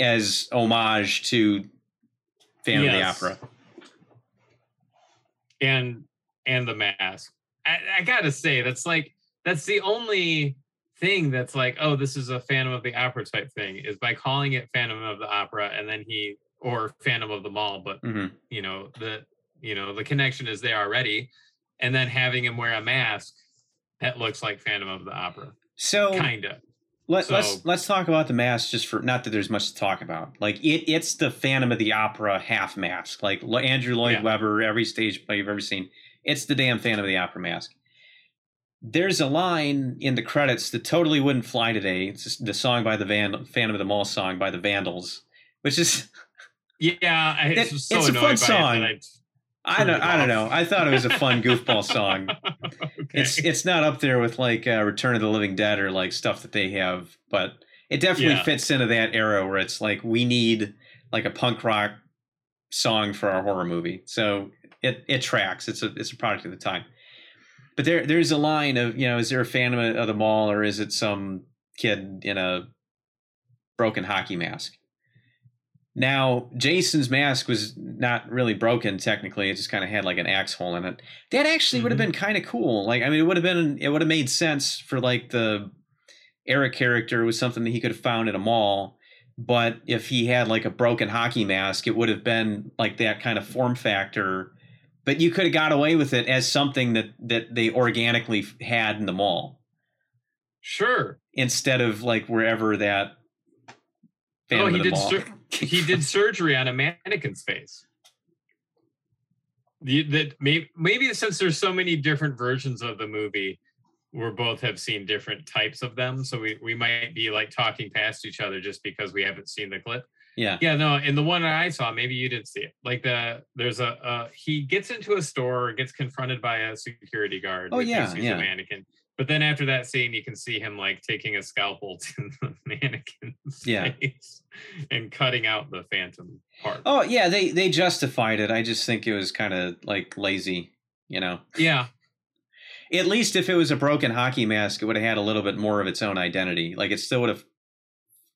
as homage to Phantom Yes. of the Opera. and and the mask. I, I gotta say, that's like that's the only thing that's like, oh, this is a Phantom of the Opera type thing, is by calling it Phantom of the Opera, and then he or Phantom of the Mall, but hmm you know the you know the connection is there already, and then having him wear a mask that looks like Phantom of the Opera, So kinda. Let, So- let's let's talk about the mask just for not that there's much to talk about. Like it, it's the Phantom of the Opera half mask. Like Andrew Lloyd Yeah. Webber, every stage play you've ever seen, it's the damn Phantom of the Opera mask. There's a line in the credits that totally wouldn't fly today. It's the song by the Van Phantom of the Mall song by the Vandals, which is Yeah, I It- so it's a fun song. it I I don't I don't know. I thought it was a fun goofball song. okay. It's it's not up there with like uh, Return of the Living Dead or like stuff that they have, but it definitely Yeah. fits into that era where it's like we need like a punk rock song for our horror movie. So it it tracks. It's a it's a product of the time. But there there's a line of you know is there a Phantom of the Mall or is it some kid in a broken hockey mask? Now, Jason's mask was not really broken technically. It just kind of had like an axe hole in it. That actually would have Mhm. been kind of cool. Like, I mean, it would have been, it would have made sense for like the Eric character was something that he could have found at a mall. But if he had like a broken hockey mask, it would have been like that kind of form factor. But you could have got away with it as something that that they organically had in the mall Sure. instead of like wherever that. oh, he did. Sur- he did surgery on a mannequin's face. The, that maybe, maybe since there's so many different versions of the movie, we're both have seen different types of them, so we we might be like talking past each other just because we haven't seen the clip. Yeah. Yeah, no, in the one I saw, maybe you didn't see it. Like the there's a uh, he gets into a store, gets confronted by a security guard. Oh, yeah, he's yeah. a mannequin. But then after that scene, you can see him like taking a scalpel to the mannequin's Yeah. face and cutting out the phantom part. Oh yeah, they they justified it. I just think it was kind of like lazy, you know. Yeah, At least if it was a broken hockey mask, it would have had a little bit more of its own identity. Like it still would have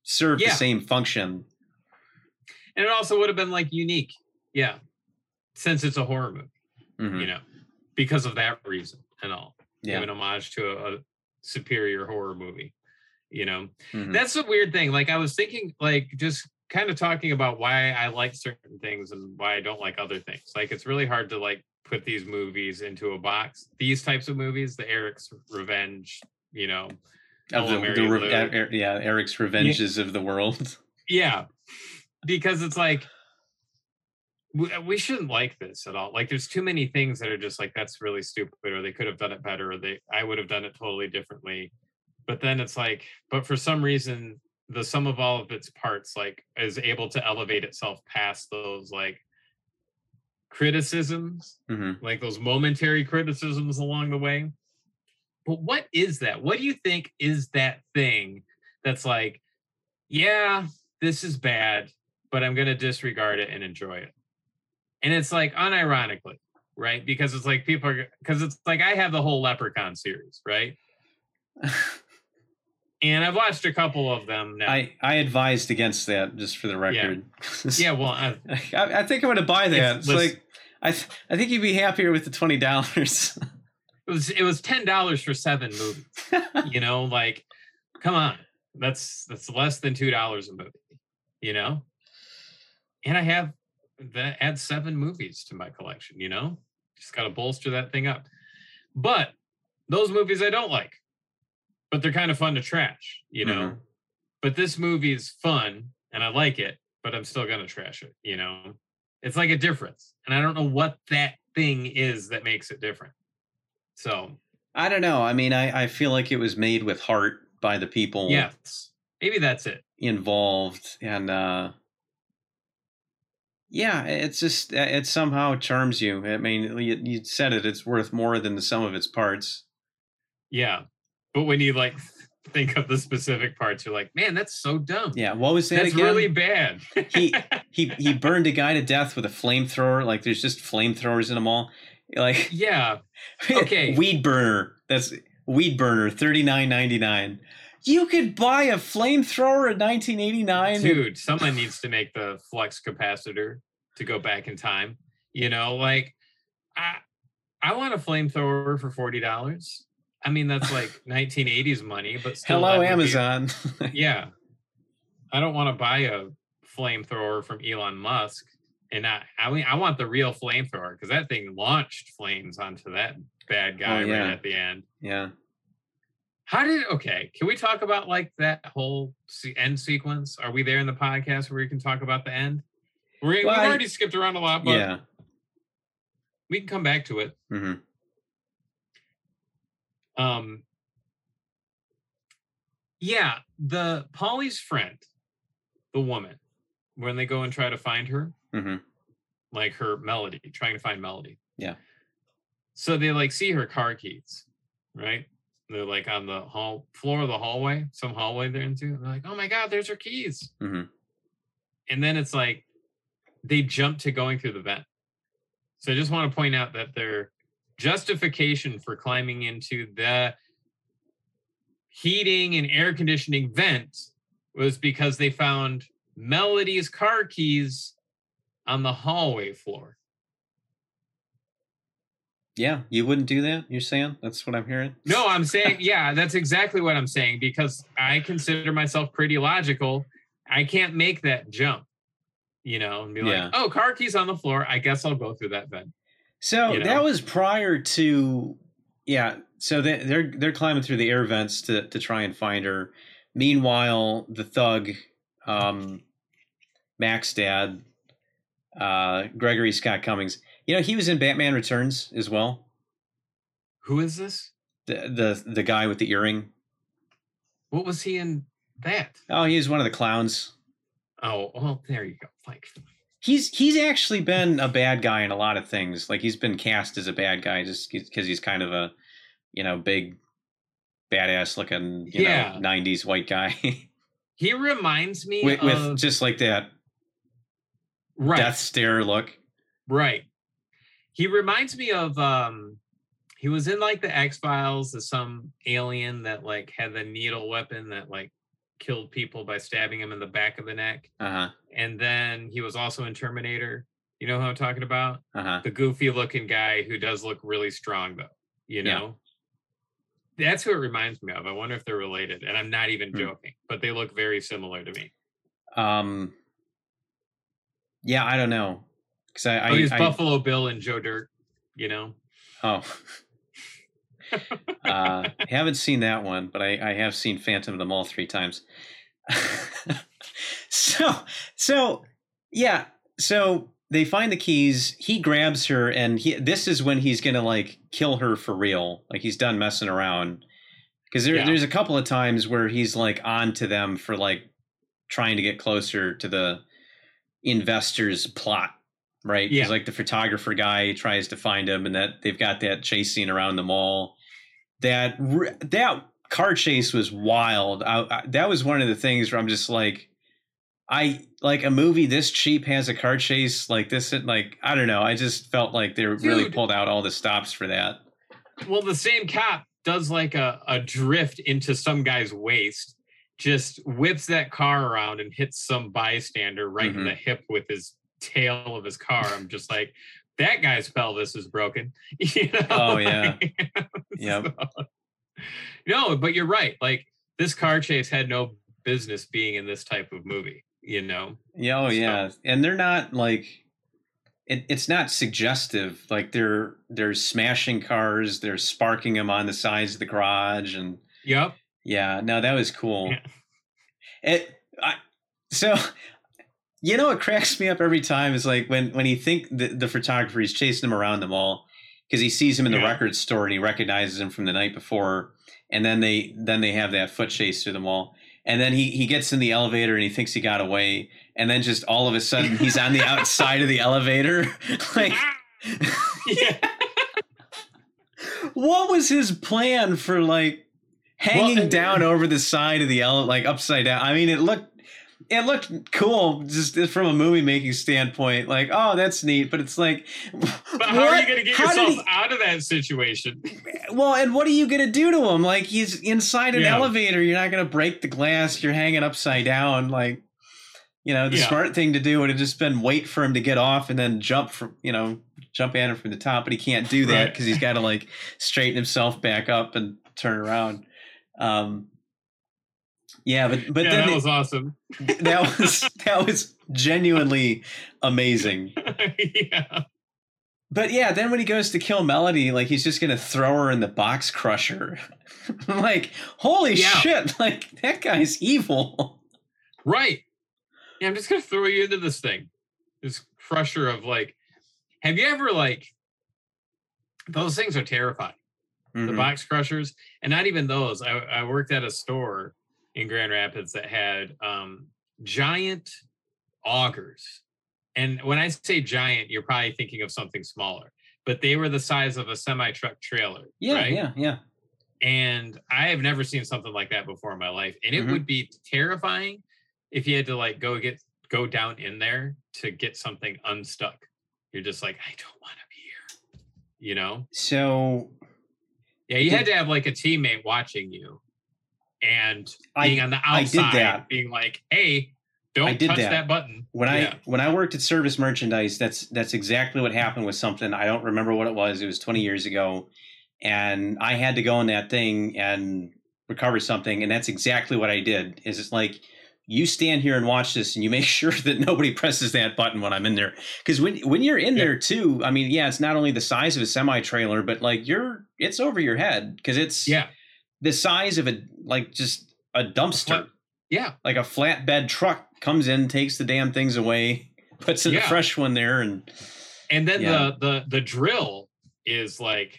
served Yeah. the same function. And it also would have been like unique. Yeah, since it's a horror movie, Mhm. you know, because of that reason and all. Yeah. Giving homage to a, a superior horror movie, you know. Mhm. that's the weird thing like i was thinking like just kind of talking about why i like certain things and why i don't like other things like it's really hard to like put these movies into a box these types of movies the eric's revenge you know Of the, the re- Er- Er- yeah, Eric's revenges of the world. yeah because it's like we, we shouldn't like this at all like there's too many things that are just like that's really stupid or they could have done it better or they i would have done it totally differently but then it's like but for some reason the sum of all of its parts like is able to elevate itself past those like criticisms hmm like those momentary criticisms along the way. But what is that? What do you think is that thing that's like, yeah, this is bad, but I'm going to disregard it and enjoy it? And it's like unironically, right? Because it's like people are, because it's like I have the whole Leprechaun series, right? And I've watched a couple of them now. I I advised against that just for the record. yeah, yeah well, I, I, I think I'm going to buy that. It's- It's, like I th- I think you'd be happier with the twenty dollars. it was it was ten dollars for seven movies. you know like come on that's that's less than two dollars a movie you know and I have that add seven movies to my collection, you know? Just gotta bolster that thing up. But those movies I don't like, but they're kind of fun to trash, you know. Mhm. But this movie is fun and I like it, but I'm still gonna trash it, you know. It's like a difference, and I don't know what that thing is that makes it different. So I don't know. I mean, I, I feel like it was made with heart by the people yes, maybe that's it. involved, and uh, yeah, it's just uh, it somehow charms you. I mean, you, you said it; it's worth more than the sum of its parts. Yeah, but when you like think of the specific parts, you're like, man, that's so dumb. Yeah, what was that that's again? really bad. He- he he burned a guy to death with a flamethrower. Like there's just flamethrowers in them all. Like yeah, Okay. weed burner. That's weed burner. Thirty nine ninety nine. You could buy a flamethrower in 1989. dude, someone needs to make the flux capacitor to go back in time. You know, like I I want a flamethrower for forty dollars. I mean, that's like 1980s money, but still Hello, would be- Amazon. yeah, I don't want to buy a flamethrower from Elon Musk, and I I mean I want the real flamethrower because that thing launched flames onto that bad guy Oh, yeah. right at the end. yeah. How did okay? Can we talk about like that whole end sequence? Are we there in the podcast where we can talk about the end? We're, Well, we've I- already skipped around a lot, but Yeah. we can come back to it. hmm Um, yeah, the Pauly's friend, the woman, when they go and try to find her, hmm like her melody, trying to find melody. Yeah. So they like see her car keys, right? They're like on the hall floor of the hallway, some hallway they're into. They're like, oh my god, there's her keys. hmm And then it's like they jump to going through the vent. So I just want to point out that their justification for climbing into the heating and air conditioning vent was because they found Melody's car keys on the hallway floor. Yeah. You wouldn't do that? You're saying? That's what I'm hearing? No, I'm saying, yeah, that's exactly what I'm saying because I consider myself pretty logical. I can't make that jump, you know, and be Yeah. like, oh, car keys on the floor. I guess I'll go through that vent. So you that was prior to, yeah. So they, they're they're climbing through the air vents to to try and find her. Meanwhile, the thug, um, Mac's dad, uh, Gregory Scott Cummins. You know, he was in Batman Returns as well. Who is this? The the the guy with the earring. What was he in that? Oh, he was one of the clowns. Oh, well, there you go. Like, He's he's actually been a bad guy in a lot of things. Like he's been cast as a bad guy just because he's kind of a, you know, big, badass looking, you Yeah. know, '90s white guy he reminds me with, of with just like that right, death stare look. right. He reminds me of um, he was in like the X Files as some alien that like had the needle weapon that like killed people by stabbing him in the back of the neck, Uh huh. and then he was also in Terminator. You know who I'm talking about? Uh huh. the goofy looking guy who does look really strong though you Yeah. know that's who it reminds me of i wonder if they're related and i'm not even Hmm. joking but they look very similar to me Um. Yeah, I don't know because I, I, oh he's I buffalo bill and joe dirt you know oh. uh, haven't seen that one, but I, I have seen Phantom of the Mall three times. so, so yeah, so they find the keys. He grabs her, and he. This is when he's gonna like kill her for real. Like he's done messing around. Because there, Yeah. there's a couple of times where he's like on to them for like trying to get closer to the investors' plot, right? Yeah. like the photographer guy tries to find him, and that they've got that chase scene around the mall. That that car chase was wild. I, I, that was one of the things where I'm just like, I like a movie this cheap has a car chase like this. Like I don't know. I just felt like they really pulled out all the stops for that. well the same cop does like a, a drift into some guy's waist just whips that car around and hits some bystander right in Mhm. the hip with his tail of his car i'm just like that guy's pelvis is broken you know Oh, yeah. like, Yep. so- no but you're right like this car chase had no business being in this type of movie you know. Yeah, oh So- yeah, and they're not like it, it's not suggestive. Like they're they're smashing cars, they're sparking them on the sides of the garage, and Yep. yeah, no, that was cool. Yeah. It I, so you know what cracks me up every time is like when when he think the, the photographer is chasing him around the mall because he sees him in the Yeah. record store and he recognizes him from the night before, and then they then they have that foot chase through the mall. And then he, he gets in the elevator and he thinks he got away. And then just all of a sudden he's on the outside of the elevator. like, yeah. what was his plan for like hanging Well, down over the side of the ele like upside down? I mean, it looked it looked cool just from a movie making standpoint. Like, oh, that's neat. But it's like, But how are you going to get How yourself out of that situation? well, and what are you gonna do to him? Like, he's inside an Yeah. elevator. You're not gonna break the glass. You're hanging upside down. Like, you know, the Yeah. smart thing to do would have just been wait for him to get off and then jump from, you know, jump at him from the top. But he can't do that Right. because he's got to like straighten himself back up and turn around. Um, yeah, but but yeah, then that it- was awesome. that was that was genuinely amazing. yeah. But yeah, then when he goes to kill Melody, like he's just gonna throw her in the box crusher. like, holy Yeah. shit! Like that guy's evil. Right. Yeah, I'm just gonna throw you into this thing. This crusher of like have you ever like those things are terrifying. The Mhm. box crushers. And not even those. I, I worked at a store in Grand Rapids that had um giant augers. And when I say giant, you're probably thinking of something smaller, but they were the size of a semi truck trailer. Yeah, right? yeah, yeah. and I have never seen something like that before in my life. And it Mhm. would be terrifying if you had to like go get go down in there to get something unstuck. You're just like, I don't want to be here. You know? So Yeah, you had to have like a teammate watching you and I- being on the I outside, being like, hey, don't I did touch that. that. button. when Yeah. I when I worked at Service Merchandise, that's that's exactly what happened with something. I don't remember what it was. It was 20 years ago, and I had to go in that thing and recover something, and that's exactly what I did. Is it's like you stand here and watch this, and you make sure that nobody presses that button when I'm in there. Because when when you're in Yeah. there too, I mean, yeah, it's not only the size of a semi trailer, but like you're it's over your head because it's Yeah. The size of a like just a dumpster Yeah. like a flatbed truck comes in, takes the damn things away, puts in a fresh one there, and And then Yeah. the the the drill is like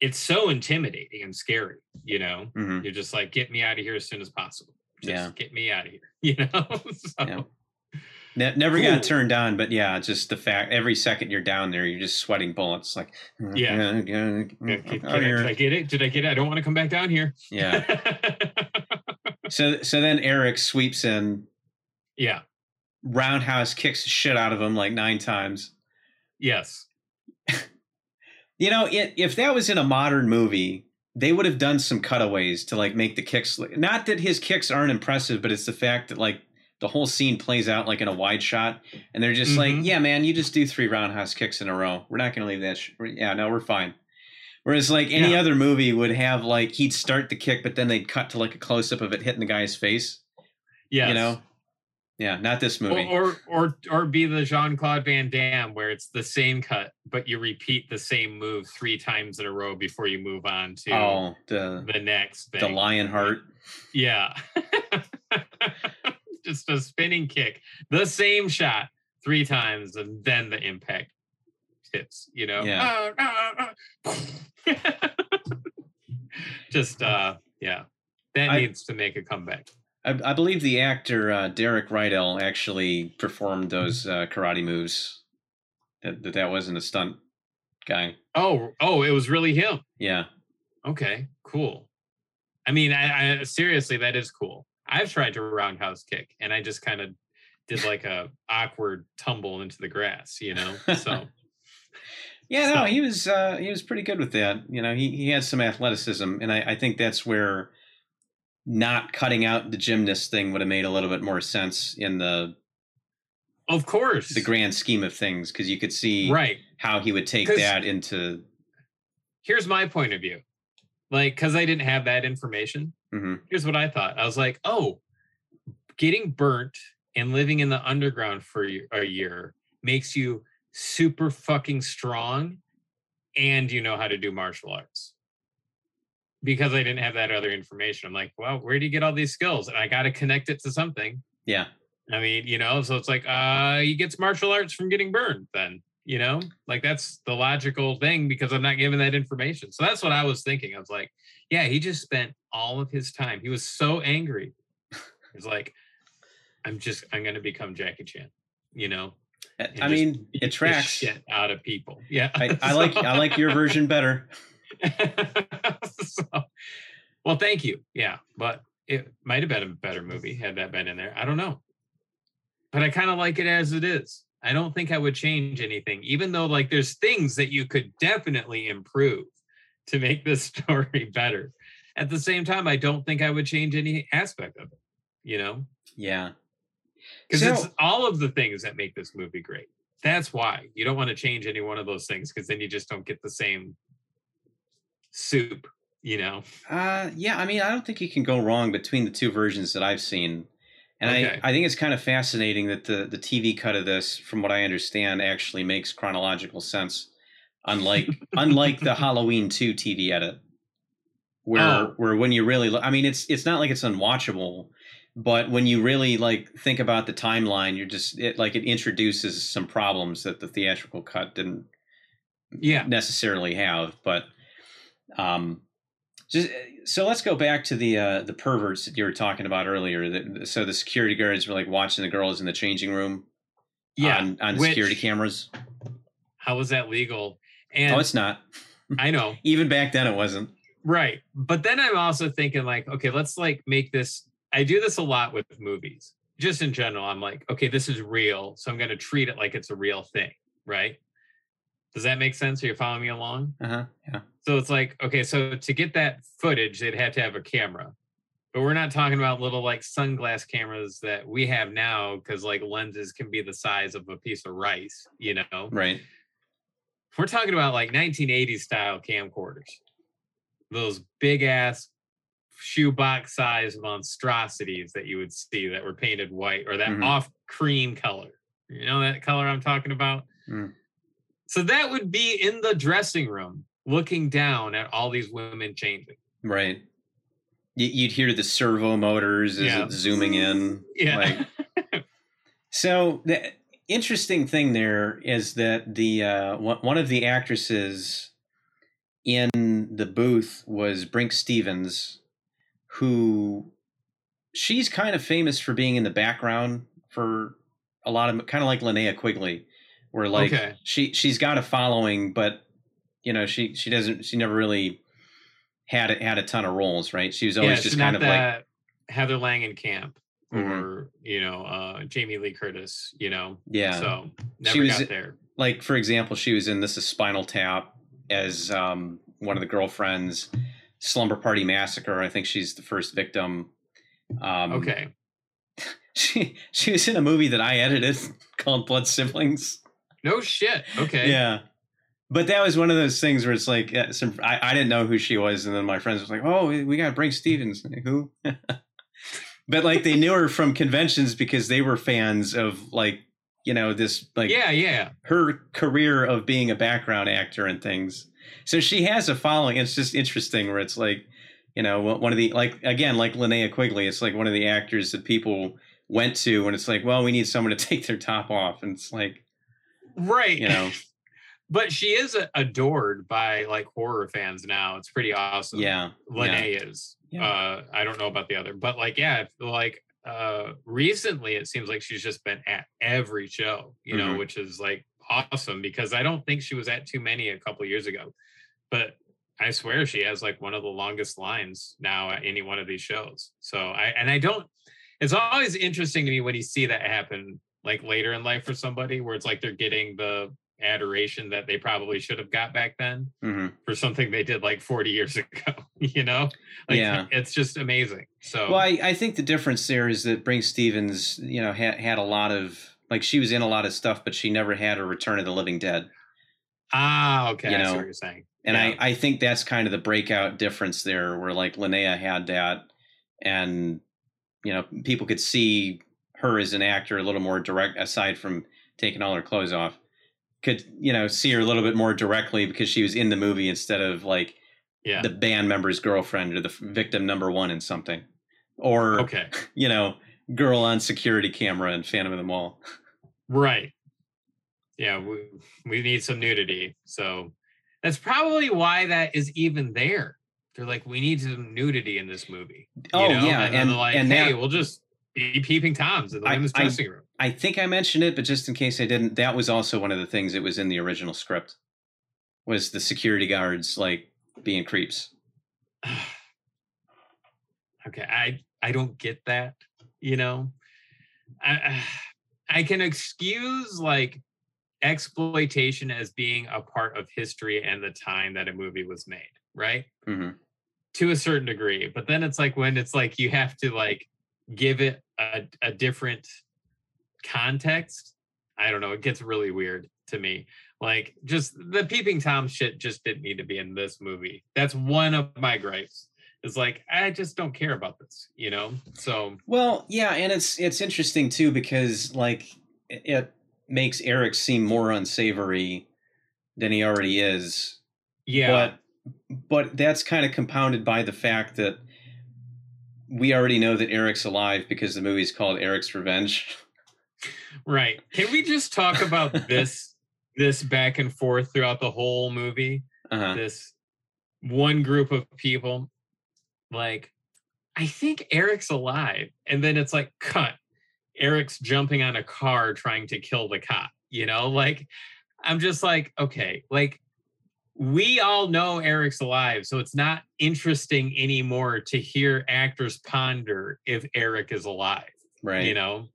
it's so intimidating and scary, you know. mhm. You're just like, get me out of here as soon as possible. Just Yeah. get me out of here. You know? so, Yeah. Ne- never Cool. got turned on. But yeah, just the fact every second you're down there, you're just sweating bullets. Like mm, Yeah. yeah, Can, mm, can- can I, did I get it? Did I get it? I don't want to come back down here. yeah. So so then Eric sweeps in, yeah. roundhouse kicks the shit out of him like nine times. Yes. You know, it, if that was in a modern movie, they would have done some cutaways to like make the kicks. Not that his kicks aren't impressive, but it's the fact that like the whole scene plays out like in a wide shot, and they're just like, Mhm. "Yeah, man, you just do three roundhouse kicks in a row. We're not going to leave that. Sh- yeah, no, we're fine." Whereas like any Yeah. other movie would have like he'd start the kick, but then they'd cut to like a close up of it hitting the guy's face. Yeah, You know, yeah, not this movie. Or, or or or be the Jean Claude Van Damme where it's the same cut, but you repeat the same move three times in a row before you move on to oh, the the next thing. the lion heart. Yeah. Just a spinning kick. The same shot three times and then the impact hits, you know? Yeah. Ah, ah, ah. Just uh yeah. That I- needs to make a comeback. I, I believe the actor uh, Derek Rydall actually performed those uh, karate moves. That, that that wasn't a stunt guy. Oh, oh, it was really him. Yeah, Okay, cool. I mean, I, I seriously, that is cool. I've tried to roundhouse kick, and I just kind of did like a awkward tumble into the grass, you know. So yeah. No, he was uh, he was pretty good with that. You know, he he had some athleticism, and I, I think that's where not cutting out the gymnast thing would have made a little bit more sense in the of course, the grand scheme of things because you could see right. how he would take that into. Here's my point of view. Like, because I didn't have that information. Mhm. Here's what I thought. I was like, oh, getting burnt and living in the underground for a year makes you super fucking strong and you know how to do martial arts because i didn't have that other information i'm like well where do you get all these skills and i got to connect it to something Yeah. I mean, you know, so it's like uh he gets martial arts from getting burned then, you know? Like that's the logical thing because I'm not given that information. So that's what I was thinking. I was like, yeah, he just spent all of his time. He was so angry. He's like, I'm just I'm gonna become Jackie Chan, you know? I mean, it tracks. shit out of people. Yeah. I, I like I like your version better. so, well, thank you. Yeah, but it might have been a better movie had that been in there. I don't know. But I kind of like it as it is. I don't think I would change anything, even though like there's things that you could definitely improve to make this story better. At the same time, I don't think I would change any aspect of it, you know? Yeah. Because So- it's all of the things that make this movie great. That's why you don't want to change any one of those things because then you just don't get the same soup, you know? Uh, yeah, I mean, I don't think you can go wrong between the two versions that I've seen. And Okay. I, I think it's kind of fascinating that the, the TV cut of this, from what I understand, actually makes chronological sense, unlike unlike the Halloween 2 TV edit, where Oh. where when you really look, I mean, it's it's not like it's unwatchable, but when you really like think about the timeline, you're just it like it introduces some problems that the theatrical cut didn't Yeah. necessarily have but um just so let's go back to the uh the perverts that you were talking about earlier that, so the security guards were like watching the girls in the changing room Yeah. on, on which- security cameras How is that legal? And oh it's not I know, even back then it wasn't right. But then I'm also thinking, like, okay, let's like make this. I do this a lot with movies, just in general. I'm like, okay, this is real, so I'm going to treat it like it's a real thing, right? Does that make sense? Are you following me along? uh-huh yeah So it's like, okay, so to get that footage, they'd have to have a camera. But we're not talking about little like sunglass cameras that we have now because like lenses can be the size of a piece of rice, you know? right We're talking about like 1980s style camcorders, those big ass shoebox size monstrosities that you would see that were painted white or that Mhm. off cream color. You know that color I'm talking about? Mm. So that would be in the dressing room looking down at all these women changing. right you'd hear the servo motors as Yeah. it's zooming in Yeah. like So the interesting thing there is that the uh, one one of the actresses in the booth was Brinke Stevens, who she's kind of famous for being in the background for a lot of kind of like Linnea Quigley, where like Okay. she she's got a following, but you know she she doesn't she never really had a, had a ton of roles, right? She was always yeah, just kind of like that Heather Langenkamp Mhm. or you know uh, Jamie Lee Curtis. You know, yeah. so never She was- got there. like for example she was in this is spinal tap as um, one of the girlfriends slumber party massacre i think she's the first victim um, Okay, she she was in a movie that i edited called blood siblings no shit. Okay, yeah but that was one of those things where it's like uh, some, I, I didn't know who she was and then my friends was like oh we- we got to Brinke Stevens Like, who but like they knew her from conventions because they were fans of like you know this like yeah, yeah. her career of being a background actor and things. So she has a following. It's just interesting where it's like, you know, one of the like again like Linnea Quigley. It's like one of the actors that people went to when it's like, well, we need someone to take their top off, and it's like, Right. you know, but she is adored by like horror fans now. It's pretty awesome. yeah, yeah, Lene is. Yeah. Uh, I don't know about the other, but like, yeah, like uh, recently it seems like she's just been at every show, you know, Mhm. which is like awesome because I don't think she was at too many a couple years ago, but I swear she has like one of the longest lines now at any one of these shows. So I and I don't. It's always interesting to me when you see that happen like later in life for somebody where it's like they're getting the adoration that they probably should have got back then hmm for something they did like 40 years ago you know like Yeah. it's just amazing so Well, I, I think the difference there is that Brinke Stevens, you know, had had a lot of like she was in a lot of stuff, but she never had a Return of the Living Dead. ah okay you know, what you're saying And Yeah. I, I think that's kind of the breakout difference there, where like Linnea had that, and you know people could see her as an actor a little more direct, aside from taking all her clothes off. Could you know see her a little bit more directly because she was in the movie instead of like Yeah. the band member's girlfriend or the victim number one in something, or okay. you know girl on security camera in Phantom of the Mall. Right. Yeah, we, we need some nudity. So that's probably why that is even there. They're like, we need some nudity in this movie. Oh know? yeah, and, and like, and hey, that, we'll just peeping toms in the women's I- dressing room. I think I mentioned it, but just in case I didn't, that was also one of the things that was in the original script. Was the security guards like being creeps? okay, I I don't get that. You know, I I can excuse like exploitation as being a part of history and the time that a movie was made, right? hmm to a certain degree but then it's like when it's like you have to like give it a, a different context i don't know it gets really weird to me. Like just the peeping tom shit just didn't need to be in this movie. That's one of my gripes. Is like i just don't care about this you know? So Well, yeah, and it's it's interesting too because like it- it makes Eric seem more unsavory than he already is. yeah. But but that's kind of compounded by the fact that we already know that Eric's alive because the movie's called Eric's Revenge. right can we just talk about this this back and forth throughout the whole movie Uh-huh. this one group of people like i think eric's alive and then it's like cut eric's jumping on a car trying to kill the cop you know like i'm just like okay like we all know eric's alive so it's not interesting anymore to hear actors ponder if eric is alive Right. you know,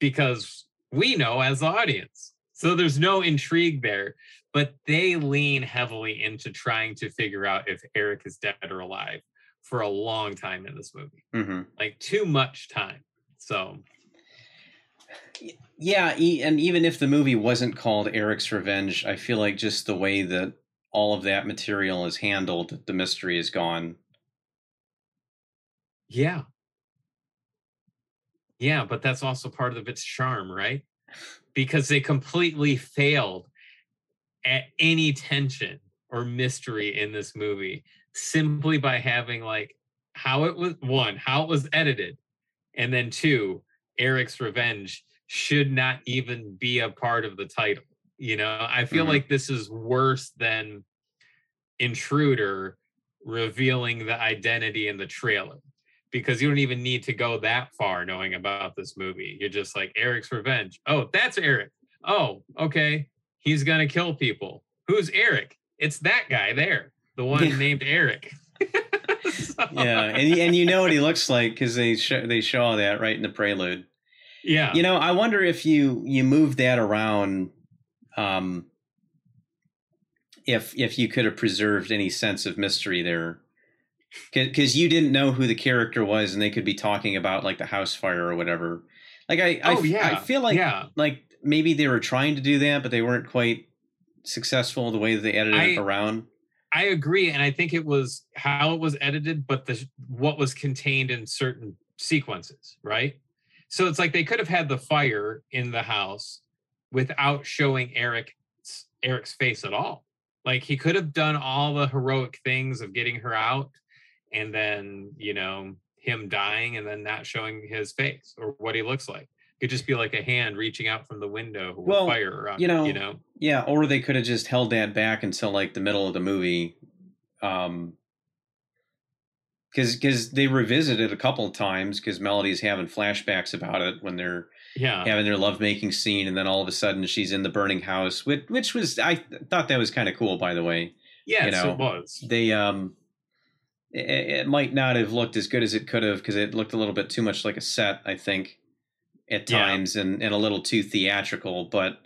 because we know as the audience. So there's no intrigue there, but they lean heavily into trying to figure out if Eric is dead or alive for a long time in this movie, hmm like too much time. So Yeah, and even if the movie wasn't called Eric's Revenge, I feel like just the way that all of that material is handled, the mystery is gone. yeah. Yeah, but that's also part of its charm, right? Because they completely failed at any tension or mystery in this movie simply by having like how it was one, how it was edited, and then two, Eric's revenge should not even be a part of the title. You know, I feel Mhm. like this is worse than Intruder revealing the identity in the trailer because you don't even need to go that far knowing about this movie. You're just like Eric's revenge. Oh, that's Eric. Oh, okay. He's gonna kill people. Who's Eric? It's that guy there, the one Yeah. named Eric. So- Yeah, and and you know what he looks like because they show they show that right in the prelude. yeah, You know, I wonder if you you move that around, um, if if you could have preserved any sense of mystery there, because you didn't know who the character was, and they could be talking about like the house fire or whatever. Like I, I, oh yeah, I feel like yeah, like maybe they were trying to do that, but they weren't quite successful the way that they edited it around. I agree, and I think it was how it was edited, but the what was contained in certain sequences, right? So it's like they could have had the fire in the house without showing Eric Eric's face at all. Like he could have done all the heroic things of getting her out, and then you know him dying, and then not showing his face or what he looks like. It could just be like a hand reaching out from the window with Well, fire around. you know, you know. Yeah, or they could have just held that back until like the middle of the movie, um, because because they revisit it a couple of times because Melody's having flashbacks about it when they're Yeah, having their lovemaking scene, and then all of a sudden she's in the burning house, which which was I thought that was kind of cool, by the way. yes, know, it was. They um, it, it might not have looked as good as it could have because it looked a little bit too much like a set, I think, at Yeah. times, and and a little too theatrical, but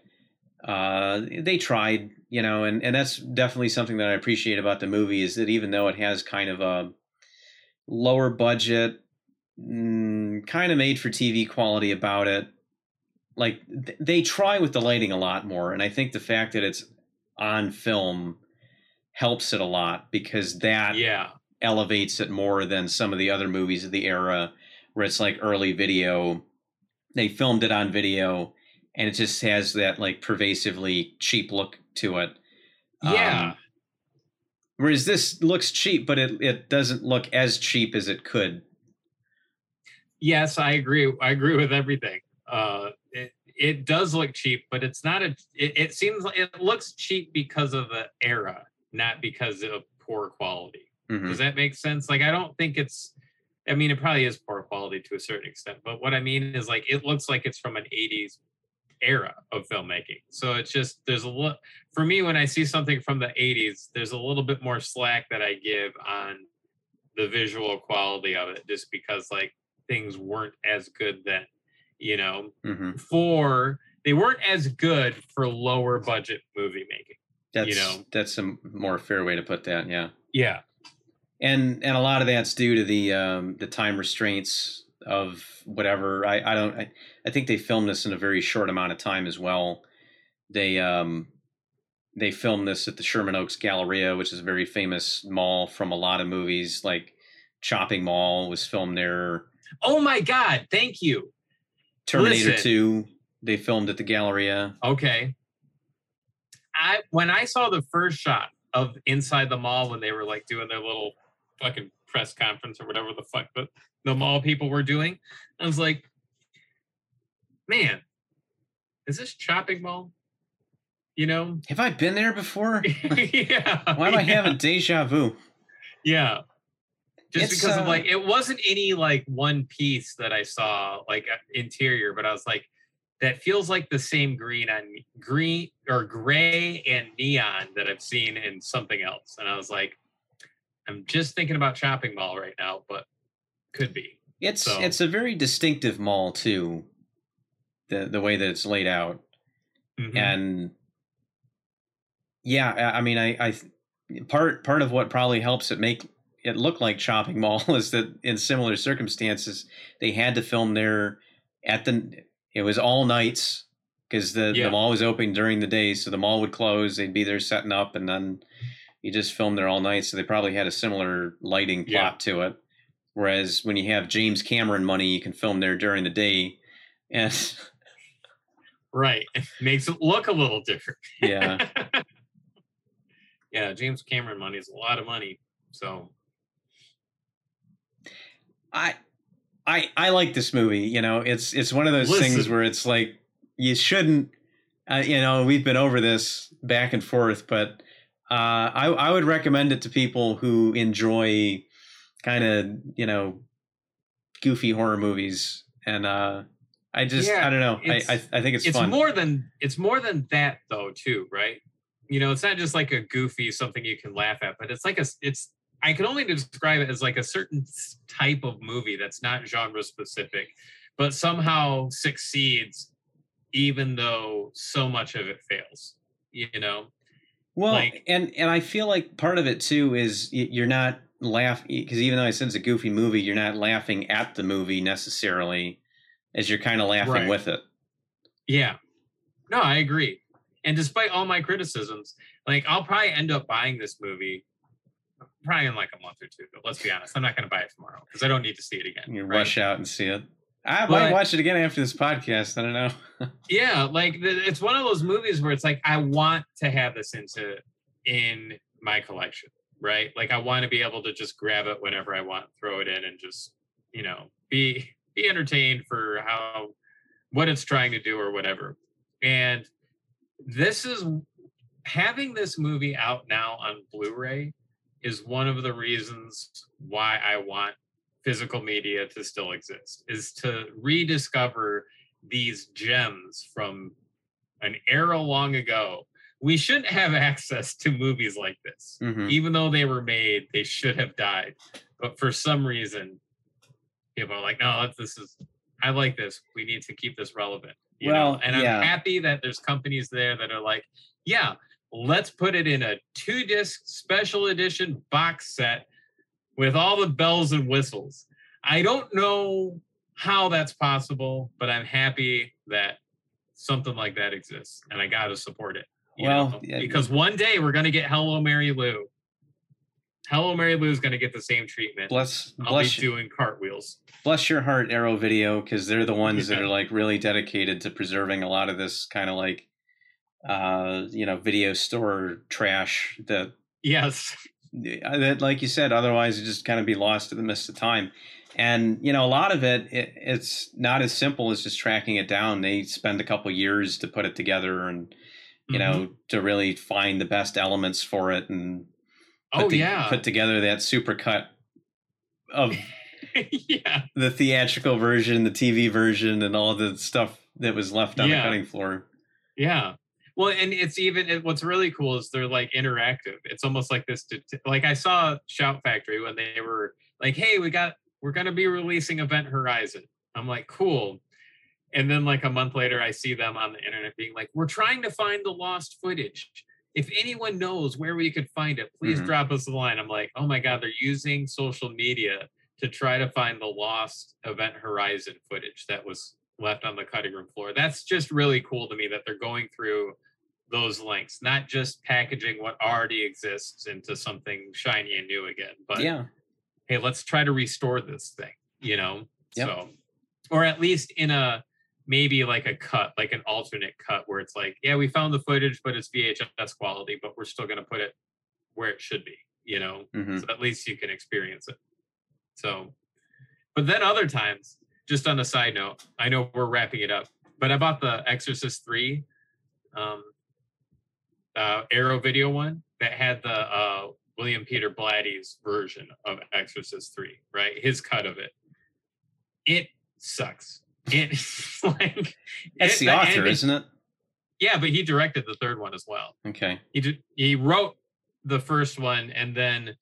uh, they tried, you know, and, and that's definitely something that I appreciate about the movie is that even though it has kind of a lower budget, mm, kind of made for TV quality about it, like th- they try with the lighting a lot more. And I think the fact that it's on film helps it a lot because that Yeah. elevates it more than some of the other movies of the era where it's like early video they filmed it on video and it just has that like pervasively cheap look to it. Yeah. Um, whereas this looks cheap, but it, it doesn't look as cheap as it could. yes, I agree. I agree with everything. Uh, it does look cheap, but it's not a. It, it seems like it looks cheap because of the era, not because of poor quality. Mhm. Does that make sense? Like, I don't think it's. I mean, it probably is poor quality to a certain extent, but what I mean is like it looks like it's from an '80s era of filmmaking. So it's just there's a lot for me when I see something from the '80s. There's a little bit more slack that I give on the visual quality of it, just because like things weren't as good then. You know, Mhm. for they weren't as good for lower budget movie making. That's you know. that's a more fair way to put that. Yeah. Yeah. and and a lot of that's due to the um, the time restraints of whatever. I I don't. I, I think they filmed this in a very short amount of time as well. They um they filmed this at the Sherman Oaks Galleria, which is a very famous mall from a lot of movies. Like Chopping Mall was filmed there. Oh my God! Thank you. Terminator Listen. Two they filmed at the Galleria. Okay. I when I saw the first shot of inside the mall when they were like doing their little fucking press conference or whatever the fuck the, the mall people were doing, I was like, man, is this chopping mall? You know? Have I been there before? yeah. Why am I having deja vu? Yeah. Just It's, because of uh, like it wasn't any like one piece that I saw like uh, interior, but I was like, that feels like the same green on green or gray and neon that I've seen in something else. And I was like, I'm just thinking about Chopping Mall right now, but could be. It's So- it's a very distinctive mall too. The the way that it's laid out. Mhm. and yeah i I mean i i part part of what probably helps it make it looked like Chopping mall is that in similar circumstances they had to film there at the it was all nights because the, Yeah. the mall was open during the day so the mall would close they'd be there setting up and then you just film there all night so they probably had a similar lighting plot Yeah. to it whereas when you have james cameron money you can film there during the day and right. Makes it look a little different. yeah yeah, James Cameron money is a lot of money. So I I I like this movie. You know, it's it's one of those things where it's like you shouldn't. Uh, you know, we've been over this back and forth, but uh, I I would recommend it to people who enjoy kind of you know goofy horror movies, and uh, I just Yeah, I don't know. I, I I think it's, it's fun. more than it's more than that though too right you know it's not just like a goofy something you can laugh at but it's like a it's i can only describe it as like a certain type of movie that's not genre specific but somehow succeeds even though so much of it fails you know Well, Like- and and I feel like part of it too is you're not laughing because even though I said it's a goofy movie, you're not laughing at the movie necessarily, as you're kind of laughing Right. with it. Yeah. No, I agree. And despite all my criticisms, like I'll probably end up buying this movie probably in like a month or two. But let's be honest, I'm not going to buy it tomorrow because I don't need to see it again. You right? rush out and see it. I But- might watch it again after this podcast. I don't know. Yeah, like it's one of those movies where it's like I want to have this into in my collection, right? Like I want to be able to just grab it whenever I want, throw it in, and just you know be be entertained for how what it's trying to do or whatever. And this is having this movie out now on Blu-ray is one of the reasons why I want physical media to still exist is to rediscover these gems from an era long ago. We shouldn't have access to movies like this. Mhm. Even though they were made, they should have died. But for some reason, people are like, no, this is, I like this. We need to keep this relevant. You know? Well, And yeah. I'm happy that there's companies there that are like, yeah, let's put it in a two disc special edition box set with all the bells and whistles. I don't know how that's possible, but I'm happy that something like that exists and I got to support it. you Well, know? yeah. because one day we're going to get Hello Mary Lou. Hello Mary Lou is going to get the same treatment. Bless I'll bless be you. doing cartwheels. bless your heart arrow video because they're the ones that are like really dedicated to preserving a lot of this kind of like uh you know video store trash that Yes. that like you said otherwise it just kind of be lost in the mist of time and you know a lot of it, it it's not as simple as just tracking it down they spend a couple years to put it together and you Mm-hmm. know to really find the best elements for it and put Oh to- yeah. put together that super cut of yeah. the theatrical version, the TV version, and all the stuff that was left on Yeah. the cutting floor. Yeah. Well, and it's even it, what's really cool is they're like interactive. It's almost like this. Like I saw Shout Factory when they were like, "Hey, we got we're gonna be releasing Event Horizon." I'm like, "Cool." And then like a month later, I see them on the internet being like, "We're trying to find the lost footage. If anyone knows where we could find it, please Mhm. drop us a line." I'm like, "Oh my god, they're using social media to try to find the lost Event Horizon footage that was left on the cutting room floor. That's just really cool to me that they're going through those links, not just packaging what already exists into something shiny and new again, but yeah, hey, let's try to restore this thing, you know? Yep. So, or at least in a maybe like a cut, like an alternate cut where it's like, yeah, we found the footage, but it's VHS quality, but we're still going to put it where it should be, you know? hmm so at least you can experience it. So, but then other times, just on a side note, I know we're wrapping it up, but I bought the Exorcist 3 um, uh, Arrow video one that had the uh, William Peter Blatty's version of Exorcist 3, right? His cut of it. It sucks. It like that's it- the author, ending- isn't it? Yeah, but he directed the third one as well Okay, he did, he wrote the first one and then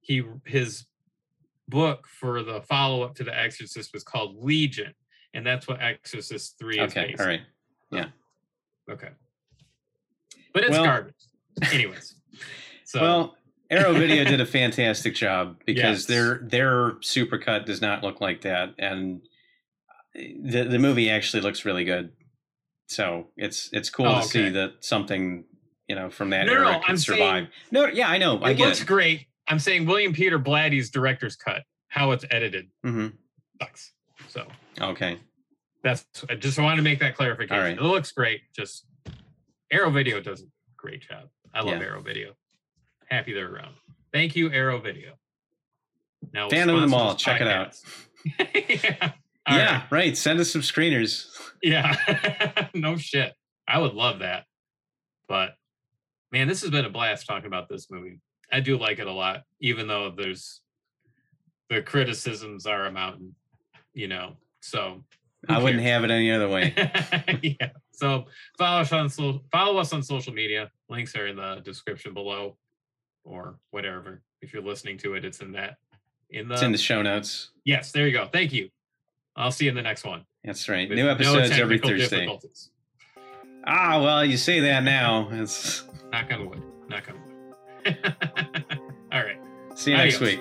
he his book for the follow up to the exorcist was called legion and that's what exorcist 3 is okay, all right. okay but it's Well- garbage. Anyways. So. Well, Arrow Video did a fantastic job because Yes. their their supercut does not look like that, and the the movie actually looks really good. So it's it's cool Oh, to see that something you know from that No, era no, can I'm survive. no, yeah, I know, I it looks it. great. I'm saying william peter blatty's director's cut how it's edited. Hmm sucks. So. Okay, that's i just wanted to make that clarification. Right. it looks great just arrow video does a great job i love Yeah. arrow video happy they're around thank you arrow video now Phantom of the Mall. Check it out. yeah All yeah, right. right. Send us some screeners. yeah no shit i would love that but man this has been a blast talking about this movie i do like it a lot even though there's the criticisms are a mountain you know so who I wouldn't have it any other way. yeah. So follow us on so follow us on social media. Links are in the description below, or whatever. If you're listening to it, it's in that. In the, It's in the show notes. yes, there you go. Thank you. I'll see you in the next one. That's right. with New no episodes every Thursday. Ah, well, you say that now. It's Knock on wood. Knock on wood. All right. see you next week.